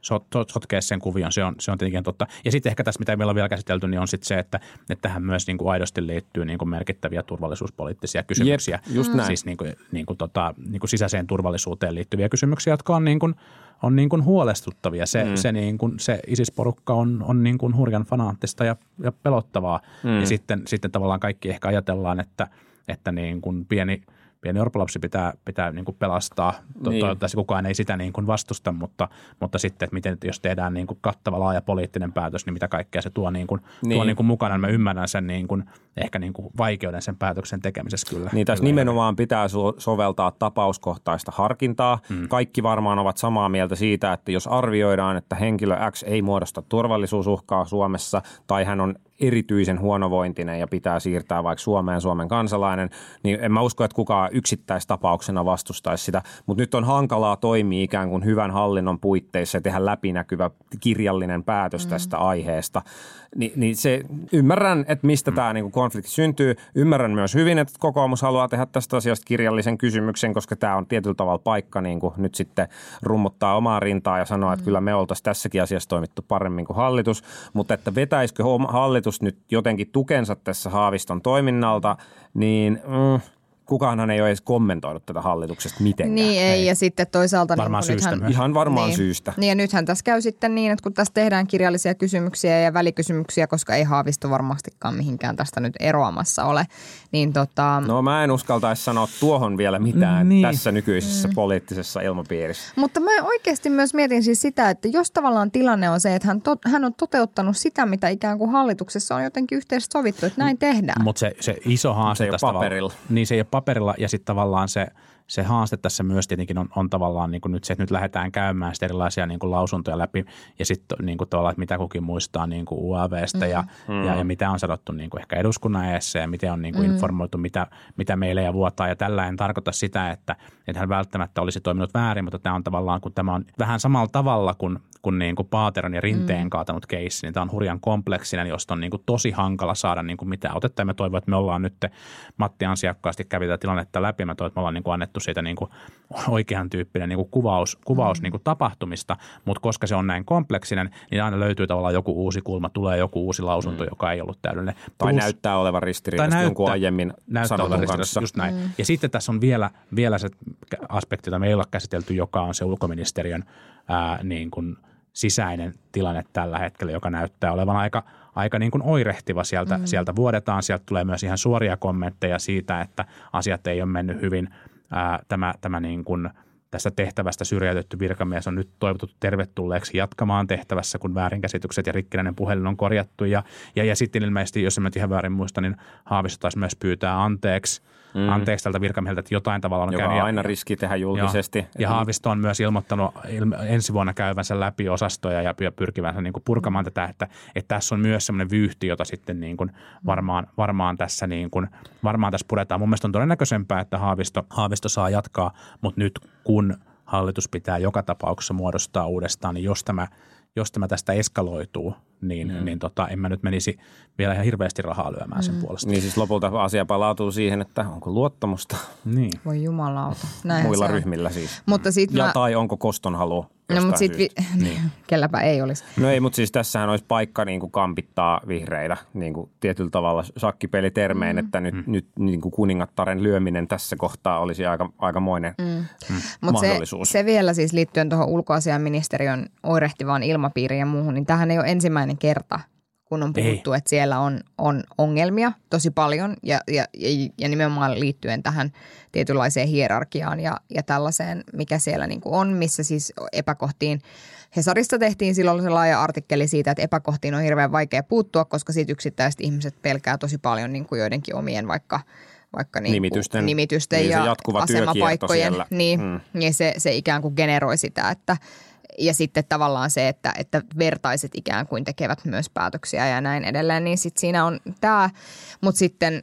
so, so, sotkea sen kuvion, se on, se on tietenkin totta. Ja sitten ehkä tässä, mitä meillä on vielä käsitelty, niin on sitten se, että, että tähän myös niin kuin aidosti liittyy niin kuin merkittäviä turvallisuuspoliittisia kysymyksiä. Jep, just näin. Siis niin kuin, niin kuin, tota, niin kuin sisäiseen turvallisuuteen liittyviä kysymyksiä, jotka on niin kuin – on niin kuin huolestuttavia. Se, mm. se, niin kuin, se ISIS-porukka on, on niin kuin hurjan fanaattista ja, ja pelottavaa. Mm. Ja sitten, sitten tavallaan kaikki ehkä ajatellaan, että, että niin kuin pieni – pieni orpolapsi pitää, pitää niin kuin pelastaa. Niin. Toivottavasti kukaan ei sitä niin kuin vastusta, mutta, mutta sitten, että miten, jos tehdään niin kuin kattava laaja poliittinen päätös, niin mitä kaikkea se tuo, niin kuin, niin. tuo niin kuin mukana. Mä ymmärrän sen niin kuin, ehkä niin kuin vaikeuden sen päätöksen tekemisessä kyllä. Niin tässä kyllä nimenomaan pitää soveltaa tapauskohtaista harkintaa. Mm. Kaikki varmaan ovat samaa mieltä siitä, että jos arvioidaan, että henkilö X ei muodosta turvallisuusuhkaa Suomessa tai hän on erityisen huonovointinen ja pitää siirtää vaikka Suomeen Suomen kansalainen, niin en mä usko, että kukaan yksittäistapauksena vastustaisi sitä. Mutta nyt on hankalaa toimia ikään kuin hyvän hallinnon puitteissa ja tehdä läpinäkyvä kirjallinen päätös mm. tästä aiheesta. Ni, niin se, ymmärrän, että mistä mm. tämä niinku konflikti syntyy. Ymmärrän myös hyvin, että kokoomus haluaa tehdä tästä asiasta kirjallisen kysymyksen, koska tämä on tietyllä tavalla paikka niin kuin nyt sitten rummuttaa omaa rintaa ja sanoa, että mm. kyllä me oltaisiin tässäkin asiassa toimittu paremmin kuin hallitus. Mutta että vetäisikö hallitus nyt jotenkin tukensa tässä Haaviston toiminnalta, niin mm, – kukaanhan ei ole edes kommentoinut tätä hallituksesta mitenkään. Niin ei, ja sitten toisaalta... Niin varmaan niin, syystä nythän, Ihan varmaan niin, syystä. Niin ja nythän tässä käy sitten niin, että kun tässä tehdään kirjallisia kysymyksiä ja välikysymyksiä, koska ei Haavisto varmastikaan mihinkään tästä nyt eroamassa ole, niin tota... No mä en uskaltaisi sanoa tuohon vielä mitään niin. tässä nykyisessä mm. poliittisessa ilmapiirissä. Mutta mä oikeasti myös mietin siis sitä, että jos tavallaan tilanne on se, että hän, to, hän on toteuttanut sitä, mitä ikään kuin hallituksessa on jotenkin yhteisesti sovittu, että näin tehdään. Mutta se, se iso haaste se ei tästä paperilla. Niin se ei ole paperilla ja sitten tavallaan se, se haaste tässä myös tietenkin on, on tavallaan niin kuin nyt se, että nyt lähdetään käymään sitten erilaisia niin kuin lausuntoja läpi ja sitten niin kuin tavallaan, että mitä kukin muistaa niin kuin UAVstä mm. ja, mm. ja, ja, mitä on sanottu niin kuin ehkä eduskunnan eessä ja miten on niin kuin mm. informoitu, mitä, mitä meille ja vuotaa. Ja tällä en tarkoita sitä, että, että hän välttämättä olisi toiminut väärin, mutta tämä on tavallaan, kun tämä on vähän samalla tavalla kuin kuin, niin kuin Paateron ja Rinteen mm. kaatanut keissi, niin tämä on hurjan kompleksinen, josta on niin kuin tosi hankala saada niin kuin mitään otetta. Ja mä toivon, että me ollaan nyt, Matti ansiakkaasti kävi tätä tilannetta läpi, mä toivon, että me ollaan niin kuin annettu siitä niin kuin oikean tyyppinen niin kuin kuvaus, kuvaus mm. niin kuin tapahtumista, mutta koska se on näin kompleksinen, niin aina löytyy tavallaan joku uusi kulma, tulee joku uusi lausunto, mm. joka ei ollut täydellinen. Tai Plus, näyttää olevan ristiriidassa jonkun aiemmin sanotun kanssa. Just näin. Mm. Ja sitten tässä on vielä, vielä se aspekti, jota me ei ole käsitelty, joka on se ulkoministeriön ää, niin kuin – sisäinen tilanne tällä hetkellä, joka näyttää olevan aika, aika niin kuin oirehtiva. Sieltä, mm. sieltä vuodetaan, sieltä tulee myös ihan suoria kommentteja siitä, että asiat ei ole mennyt hyvin. Ää, tämä tämä niin kuin tästä tehtävästä syrjäytetty virkamies on nyt toivottu tervetulleeksi jatkamaan tehtävässä, kun väärinkäsitykset ja rikkinäinen puhelin on korjattu. Ja, ja, ja sitten ilmeisesti, jos en mä ihan väärin muista, niin Haavisto taisi myös pyytää anteeksi – mm. anteeksi tältä virkamieheltä, että jotain tavalla on Joka käynyt. on aina riski tehdä julkisesti. Ja, ja Haavisto on myös ilmoittanut ensi vuonna käyvänsä läpi osastoja ja pyrkivänsä niin kuin purkamaan tätä, että, että tässä on myös semmoinen vyyhti, jota sitten niin kuin varmaan, varmaan, tässä niin kuin, varmaan tässä puretaan. Mun mielestä on todennäköisempää, että Haavisto, Haavisto saa jatkaa, mutta nyt kun hallitus pitää joka tapauksessa muodostaa uudestaan, niin jos tämä, jos tämä tästä eskaloituu, niin, mm. niin tota, en mä nyt menisi vielä ihan hirveästi rahaa lyömään sen mm. puolesta. Niin siis lopulta asia palautuu siihen, että onko luottamusta niin. Voi jumalauta. Näinhän Muilla ryhmillä siis. Mutta sit ja mä... tai onko koston halu No mutta sitten, vi- niin. kelläpä ei olisi. No ei, mutta siis tässähän olisi paikka niin kuin kampittaa vihreitä niin kuin tietyllä tavalla sakkipelitermein, mm. että nyt, mm. nyt niin kuin kuningattaren lyöminen tässä kohtaa olisi aika, aikamoinen mm. Mm. Mut mahdollisuus. Se, se vielä siis liittyen tuohon ulkoasiaministeriön oirehtivaan ilmapiiriin ja muuhun, niin tähän ei ole ensimmäinen kerta, kun on puhuttu, Ei. että siellä on, on ongelmia tosi paljon ja, ja, ja nimenomaan liittyen tähän tietynlaiseen hierarkiaan ja, ja tällaiseen, mikä siellä niin kuin on, missä siis epäkohtiin Hesarissa tehtiin silloin se laaja artikkeli siitä, että epäkohtiin on hirveän vaikea puuttua, koska siitä yksittäiset ihmiset pelkää tosi paljon niin kuin joidenkin omien vaikka vaikka niin nimitysten, nimitysten niin ja asemapaikkojen, niin, mm. niin se, se ikään kuin generoi sitä, että, ja sitten tavallaan se, että, että vertaiset ikään kuin tekevät myös päätöksiä ja näin edelleen, niin sitten siinä on tämä, mutta sitten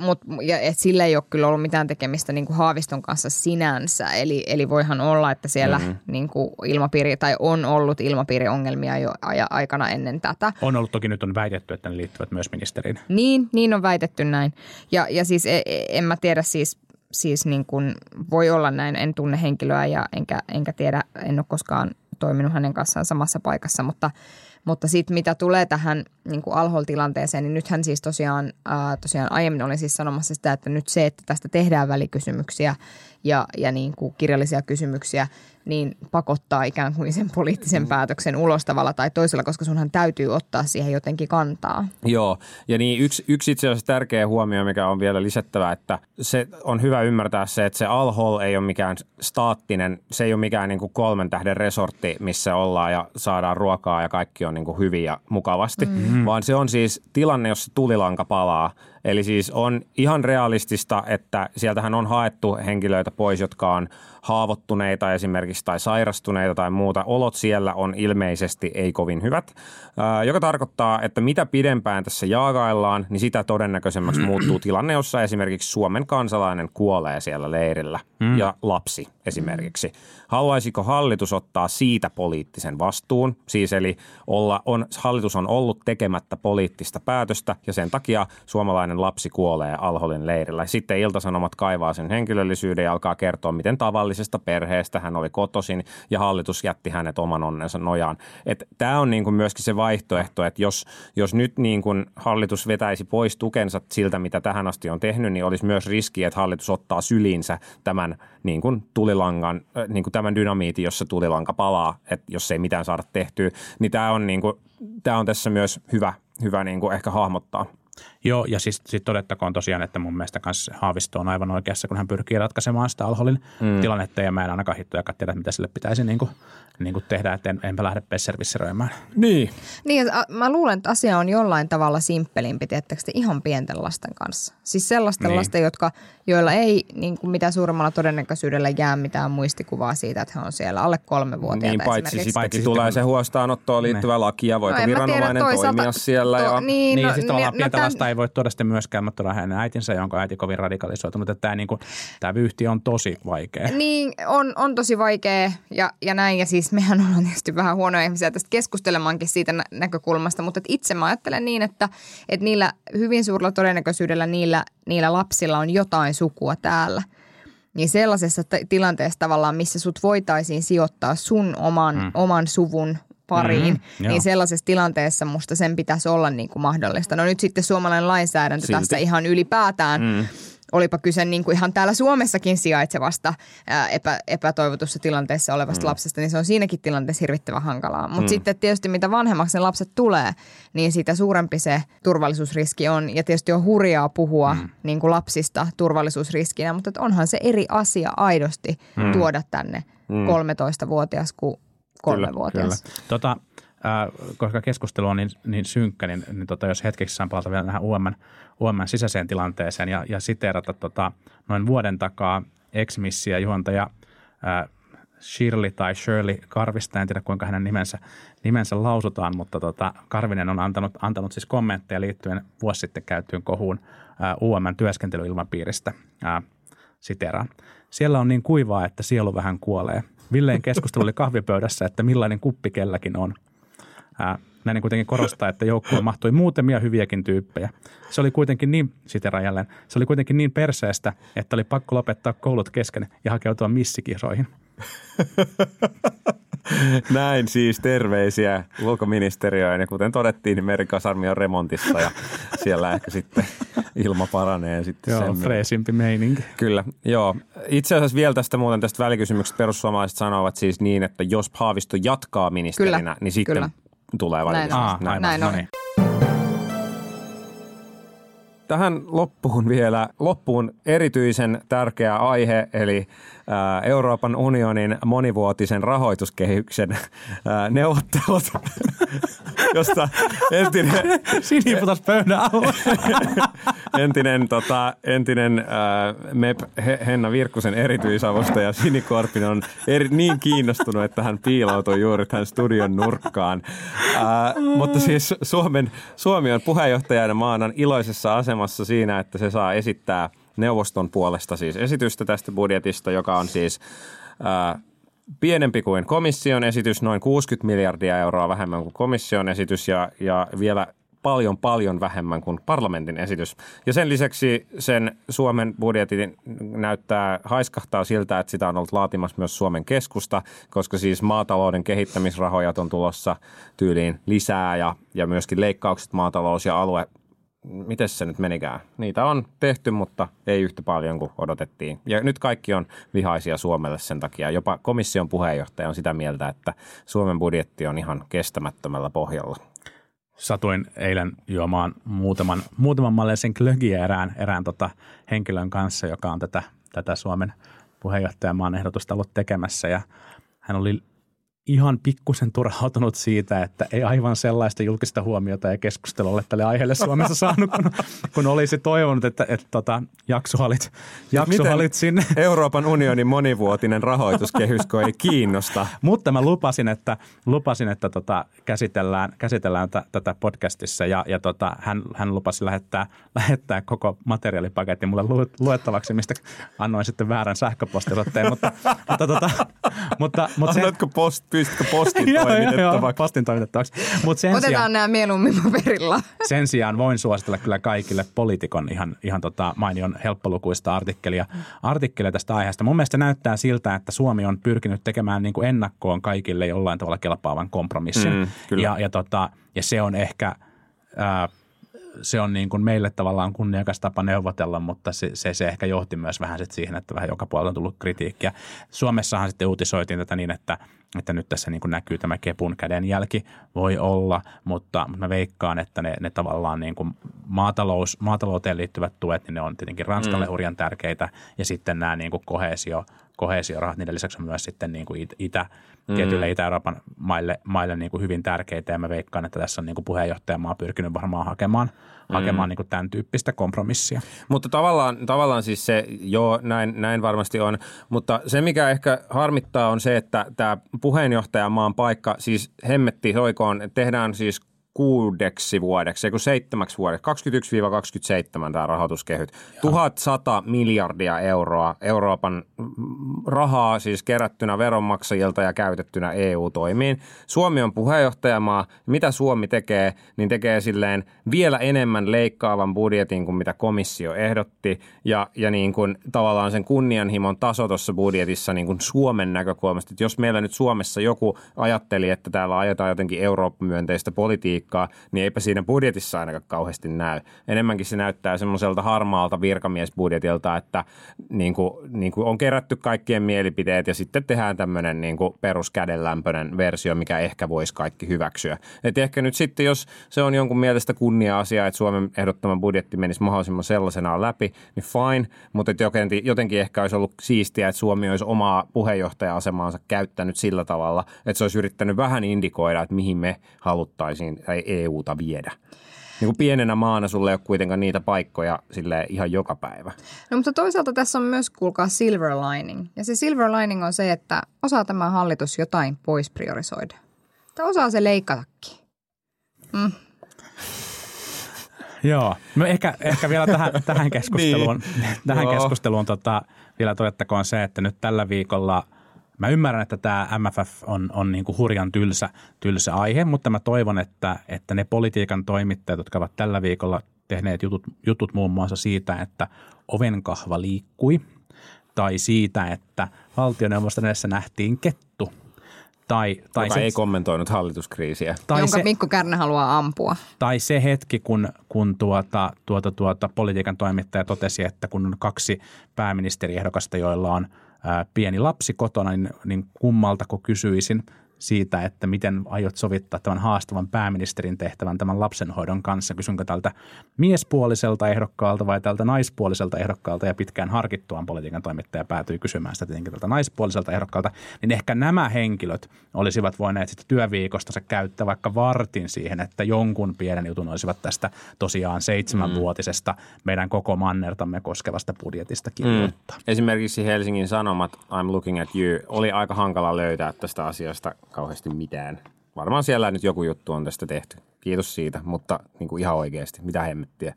mut, ja et sillä ei ole kyllä ollut mitään tekemistä niin kuin Haaviston kanssa sinänsä. Eli, eli voihan olla, että siellä mm-hmm. niin kuin ilmapiiri, tai on ollut ilmapiiriongelmia jo aja, aikana ennen tätä. On ollut toki nyt on väitetty, että ne liittyvät myös ministeriin. Niin, niin on väitetty näin. Ja, ja siis e, e, en mä tiedä siis, siis niin kuin voi olla näin, en tunne henkilöä ja enkä, enkä tiedä, en ole koskaan toiminut hänen kanssaan samassa paikassa, mutta – mutta sitten mitä tulee tähän niin kuin Alhol-tilanteeseen, niin nythän siis tosiaan, ää, tosiaan aiemmin olin siis sanomassa sitä, että nyt se, että tästä tehdään välikysymyksiä ja, ja niin kuin kirjallisia kysymyksiä, niin pakottaa ikään kuin sen poliittisen mm. päätöksen ulos tavalla tai toisella, koska sunhan täytyy ottaa siihen jotenkin kantaa. Joo, ja niin yksi, yksi itse asiassa tärkeä huomio, mikä on vielä lisättävä, että se on hyvä ymmärtää se, että se Al-Hol ei ole mikään staattinen, se ei ole mikään niin kuin kolmen tähden resortti, missä ollaan ja saadaan ruokaa ja kaikki on niin kuin hyvin ja mukavasti, mm. vaan se on siis tilanne, jossa tulilanka palaa – Eli siis on ihan realistista, että sieltähän on haettu henkilöitä pois, jotka on haavoittuneita esimerkiksi tai sairastuneita tai muuta. Olot siellä on ilmeisesti ei kovin hyvät, joka tarkoittaa, että mitä pidempään tässä jaagaillaan, niin sitä todennäköisemmäksi muuttuu tilanne, jossa esimerkiksi Suomen kansalainen kuolee siellä leirillä mm. ja lapsi esimerkiksi. Haluaisiko hallitus ottaa siitä poliittisen vastuun? Siis eli olla, on, hallitus on ollut tekemättä poliittista päätöstä ja sen takia suomalainen lapsi kuolee Alholin leirillä. Sitten Iltasanomat kaivaa sen henkilöllisyyden ja alkaa kertoa, miten tavallisesta perheestä hän oli kotosin ja hallitus jätti hänet oman onnensa nojaan. Tämä on niin kuin myöskin se vaihtoehto, että jos, jos nyt niin kuin hallitus vetäisi pois tukensa siltä, mitä tähän asti on tehnyt, niin olisi myös riski, että hallitus ottaa syliinsä tämän niin kuin tulilangan, niin tämän dynamiitin, jossa tulilanka palaa, että jos ei mitään saada tehtyä, niin tämä on, niin kuin, tämä on tässä myös hyvä, hyvä niin kuin ehkä hahmottaa. Joo, ja siis sit todettakoon tosiaan, että mun mielestä kanssa Haavisto on aivan oikeassa, kun hän pyrkii ratkaisemaan sitä Alholin mm. tilannetta, ja mä en ainakaan hittoja tiedä, mitä sille pitäisi niin kuin, niin kuin tehdä, että en, enpä lähde pesservisseröimään. Niin. Niin, mä luulen, että asia on jollain tavalla simppelimpi, tiettäkö ihan pienten lasten kanssa. Siis sellaisten niin. lasten, jotka, joilla ei niin kuin mitä suurimmalla todennäköisyydellä jää mitään muistikuvaa siitä, että he on siellä alle kolme vuotta. Niin, paitsi sitten tulee se huostaanottoon liittyvä niin. laki ja voiko no, viranomainen tiedä, toisaalta, toimia siellä. To, ja... Niin, niin no, siis tavallaan no, pientä no, lasta ei voi tuoda sitten myöskään, mutta tuoda hänen äitinsä, jonka äiti kovin radikalisoitu, mutta tämä, niin kuin, tämä vyyhti on tosi vaikea. Niin, on, on tosi vaikea ja, ja näin, ja siis mehän ollaan tietysti vähän huonoja ihmisiä tästä keskustelemaankin siitä nä- näkökulmasta, mutta itse mä ajattelen niin, että, että niillä hyvin suurella todennäköisyydellä niillä, niillä lapsilla on jotain sukua täällä – niin sellaisessa t- tilanteessa tavallaan, missä sut voitaisiin sijoittaa sun oman, mm. oman suvun pariin, mm-hmm, niin sellaisessa tilanteessa musta sen pitäisi olla niin kuin mahdollista. No nyt sitten suomalainen lainsäädäntö Silti. tässä ihan ylipäätään, mm. olipa kyse niin kuin ihan täällä Suomessakin sijaitsevasta ää, epä, epätoivotussa tilanteessa olevasta mm. lapsesta, niin se on siinäkin tilanteessa hirvittävän hankalaa. Mutta mm. sitten tietysti mitä vanhemmaksi ne lapset tulee, niin sitä suurempi se turvallisuusriski on. Ja tietysti on hurjaa puhua mm. niin kuin lapsista turvallisuusriskinä, mutta onhan se eri asia aidosti mm. tuoda tänne mm. 13-vuotias kuin kolmevuotias. Tota, äh, koska keskustelu on niin, niin synkkä, niin, niin tota, jos hetkeksi saan palata vielä tähän UMn, UMn sisäiseen tilanteeseen ja, ja siteerata tota, noin vuoden takaa ex-missiä juontaja äh, Shirley tai Shirley Karvista, en tiedä kuinka hänen nimensä, nimensä lausutaan, mutta tota, Karvinen on antanut, antanut siis kommentteja liittyen vuosi sitten käytyyn kohuun äh, UMn työskentelyilmapiiristä. Äh, siteraan. Siellä on niin kuivaa, että sielu vähän kuolee – Villeen keskustelu oli kahvipöydässä, että millainen kuppi kelläkin on. Ää, näin kuitenkin korostaa, että joukkoon mahtui muutamia hyviäkin tyyppejä. Se oli kuitenkin niin, jälleen, se oli kuitenkin niin perseestä, että oli pakko lopettaa koulut kesken ja hakeutua missikisoihin. Näin siis terveisiä ulkoministeriöön ja kuten todettiin, niin merikasarmi on remontissa ja siellä ehkä sitten ilma paranee. Sitten joo, sen freesimpi meininki. Kyllä, joo. Itse asiassa vielä tästä muuten tästä välikysymyksestä perussuomalaiset sanovat siis niin, että jos Haavisto jatkaa ministerinä, kyllä, niin sitten kyllä. tulee välikysymys. Näin on. Näin, Näin on. No niin. Tähän loppuun vielä, loppuun erityisen tärkeä aihe, eli Euroopan unionin monivuotisen rahoituskehyksen neuvottelut, josta entinen... Siniputas pöydän entinen, tota, entinen äh, MEP He- Henna Virkkusen erityisavustaja Sini Korpinen on eri, niin kiinnostunut, että hän piiloutui juuri tähän studion nurkkaan. Äh, mutta siis Suomen, Suomi on puheenjohtajana maana iloisessa asemassa siinä, että se saa esittää neuvoston puolesta siis esitystä tästä budjetista, joka on siis äh, pienempi kuin komission esitys, noin 60 miljardia euroa vähemmän kuin komission esitys ja, ja vielä paljon paljon vähemmän kuin parlamentin esitys. Ja sen lisäksi sen Suomen budjetin näyttää, haiskahtaa siltä, että sitä on ollut laatimassa myös Suomen keskusta, koska siis maatalouden kehittämisrahoja on tulossa tyyliin lisää ja, ja myöskin leikkaukset maatalous- ja alue miten se nyt menikään? Niitä on tehty, mutta ei yhtä paljon kuin odotettiin. Ja nyt kaikki on vihaisia Suomelle sen takia. Jopa komission puheenjohtaja on sitä mieltä, että Suomen budjetti on ihan kestämättömällä pohjalla. Satuin eilen juomaan muutaman, muutaman mallisen klögiä erään, erään tota henkilön kanssa, joka on tätä, tätä Suomen puheenjohtajamaan ehdotusta ollut tekemässä. Ja hän oli ihan pikkusen turhautunut siitä, että ei aivan sellaista julkista huomiota ja keskustelua ole tälle aiheelle Suomessa saanut, kun, kun olisi toivonut, että, että tota, jaksohalit, jaksohalit sinne. Euroopan unionin monivuotinen rahoituskehys, ei kiinnosta. Mutta mä lupasin, että, lupasin, että tota, käsitellään, käsitellään t- tätä podcastissa ja, ja tota, hän, hän lupasi lähettää, lähettää koko materiaalipaketin mulle lu- luettavaksi, mistä annoin sitten väärän sähköpostiosoitteen. mutta, mutta, tota, mutta, mutta sen, Annatko pystytkö postin toimitettavaksi? postin toimitettavaksi. Mut sen Otetaan sijaan, nämä mieluummin paperilla. sen sijaan voin suositella kyllä kaikille poliitikon ihan, ihan tota mainion helppolukuista artikkelia, artikkelia tästä aiheesta. Mun mielestä näyttää siltä, että Suomi on pyrkinyt tekemään niin kuin ennakkoon kaikille jollain tavalla kelpaavan kompromissin. Mm, kyllä. ja, ja, tota, ja se on ehkä... Ää, se on niin kuin meille tavallaan kunniakas tapa neuvotella, mutta se, se, se ehkä johti myös vähän sit siihen, että vähän joka puolelta on tullut kritiikkiä. Suomessahan sitten uutisoitiin tätä niin, että, että nyt tässä niin kuin näkyy tämä kepun kädenjälki, voi olla, mutta mä veikkaan, että ne, ne tavallaan niin kuin maatalous, maatalouteen liittyvät tuet, niin ne on tietenkin Ranskalle mm. hurjan tärkeitä ja sitten nämä niin kuin kohesio, kohesiorahat, niiden lisäksi on myös sitten niin kuin itä, mm. tietyille Itä-Euroopan maille, maille niin kuin hyvin tärkeitä ja mä veikkaan, että tässä on niin kuin puheenjohtajamaa pyrkinyt varmaan hakemaan, mm. hakemaan niin kuin tämän tyyppistä kompromissia. Mutta tavallaan, tavallaan siis se, joo, näin, näin varmasti on. Mutta se, mikä ehkä harmittaa, on se, että tämä puheenjohtajamaan paikka, siis hemmetti soikoon, tehdään siis kuudeksi vuodeksi, eikö seitsemäksi vuodeksi, 21-27 tämä rahoituskehyt. 1100 miljardia euroa Euroopan rahaa siis kerättynä veronmaksajilta ja käytettynä EU-toimiin. Suomi on puheenjohtajamaa. Mitä Suomi tekee, niin tekee silleen vielä enemmän leikkaavan budjetin kuin mitä komissio ehdotti. Ja, ja niin kuin tavallaan sen kunnianhimon taso tuossa budjetissa niin kuin Suomen näkökulmasta. Että jos meillä nyt Suomessa joku ajatteli, että täällä ajetaan jotenkin Eurooppa-myönteistä politiikkaa, niin eipä siinä budjetissa ainakaan kauheasti näy. Enemmänkin se näyttää semmoiselta harmaalta virkamiesbudjetilta, että niin kuin, niin kuin on kerätty kaikkien mielipiteet ja sitten tehdään tämmöinen niin peruskädenlämpöinen versio, mikä ehkä voisi kaikki hyväksyä. Et ehkä nyt sitten, jos se on jonkun mielestä kunnia-asia, että Suomen ehdottama budjetti menisi mahdollisimman sellaisenaan läpi, niin fine, mutta jotenkin, jotenkin ehkä olisi ollut siistiä, että Suomi olisi omaa puheenjohtaja-asemaansa käyttänyt sillä tavalla, että se olisi yrittänyt vähän indikoida, että mihin me haluttaisiin tai EUta viedä. Niin kuin pienenä maana sulle ei ole kuitenkaan niitä paikkoja sille ihan joka päivä. No mutta toisaalta tässä on myös, kuulkaa, silver lining. Ja se silver lining on se, että osaa tämä hallitus jotain pois priorisoida. Tai osaa se leikatakin. Mm. Joo, no ehkä, ehkä vielä tähän, tähän keskusteluun, niin. tähän Joo. keskusteluun tota, vielä todettakoon se, että nyt tällä viikolla mä ymmärrän, että tämä MFF on, on niin kuin hurjan tylsä, tylsä aihe, mutta mä toivon, että, että ne politiikan toimittajat, jotka ovat tällä viikolla tehneet jutut, jutut muun muassa siitä, että ovenkahva liikkui, tai siitä, että valtioneuvoston edessä nähtiin kettu, tai, tai, Joka se, ei kommentoinut hallituskriisiä. tai jonka se, Mikko Kärnä haluaa ampua. tai se hetki, kun, kun tuota, tuota, tuota, politiikan toimittaja totesi, että kun on kaksi pääministeriehdokasta, joilla on pieni lapsi kotona, niin, niin kummalta kun kysyisin, siitä, että miten aiot sovittaa tämän haastavan pääministerin tehtävän tämän lapsenhoidon kanssa. Kysynkö tältä miespuoliselta ehdokkaalta vai tältä naispuoliselta ehdokkaalta ja pitkään harkittuaan politiikan toimittaja päätyi kysymään sitä tietenkin tältä naispuoliselta ehdokkaalta, niin ehkä nämä henkilöt olisivat voineet sitten työviikosta se käyttää vaikka vartin siihen, että jonkun pienen jutun olisivat tästä tosiaan seitsemänvuotisesta meidän koko mannertamme koskevasta budjetista kirjoittaa. Esimerkiksi Helsingin Sanomat I'm Looking at You oli aika hankala löytää tästä asiasta kauheasti mitään. Varmaan siellä nyt joku juttu on tästä tehty. Kiitos siitä, mutta niin kuin ihan oikeasti, mitä hemmettiä.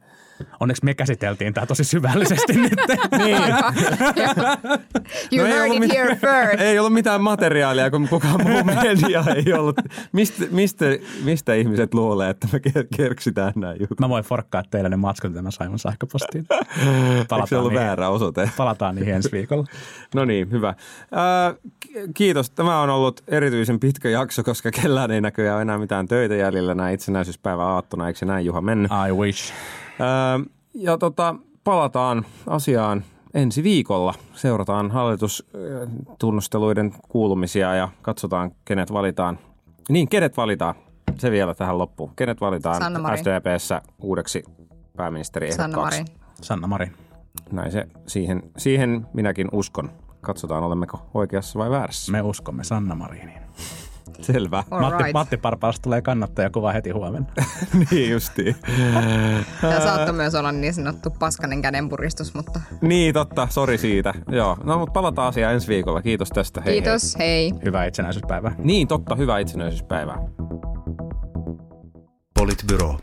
Onneksi me käsiteltiin tämä tosi syvällisesti nyt. Niin. You No ei heard ollut it mitään- here first. Ei ollut mitään materiaalia, kun kukaan muu media ei ollut. Mistä, mistä, mistä ihmiset luulee, että me ker- kerksitään nämä jutut? Mä voin forkkaa teille ne matskut, mitä mä sain mun sähköpostiin. Eikö se ollut niihin- väärä osoite? Palataan niihin ensi viikolla. No niin, hyvä. Ki- kiitos. Tämä on ollut erityisen pitkä jakso, koska kellään ei näköjään enää mitään töitä jäljellä näin itsenäisyyspäivän aattona. Eikö se näin Juha mennyt? I wish. Ää, ja tota, palataan asiaan ensi viikolla. Seurataan hallitustunnusteluiden kuulumisia ja katsotaan, kenet valitaan. Niin, kenet valitaan? Se vielä tähän loppuun. Kenet valitaan. SDPssä uudeksi pääministeri Sanna Marin. Sanna Marin. Näin se, siihen, siihen minäkin uskon. Katsotaan, olemmeko oikeassa vai väärässä. Me uskomme Sanna Mariniin. Selvä. All Matti, right. Matti Parpaasta tulee kannattajakuva heti huomenna. niin justiin. Tämä saattoi myös olla niin sanottu paskanen kädenpuristus, mutta niin, totta. Sori siitä. Joo. No, mutta palataan asiaan ensi viikolla. Kiitos tästä. Hei, kiitos, hei. Hyvää itsenäisyyspäivää. Hei. Niin, totta. Hyvää itsenäisyyspäivää. Politbyro.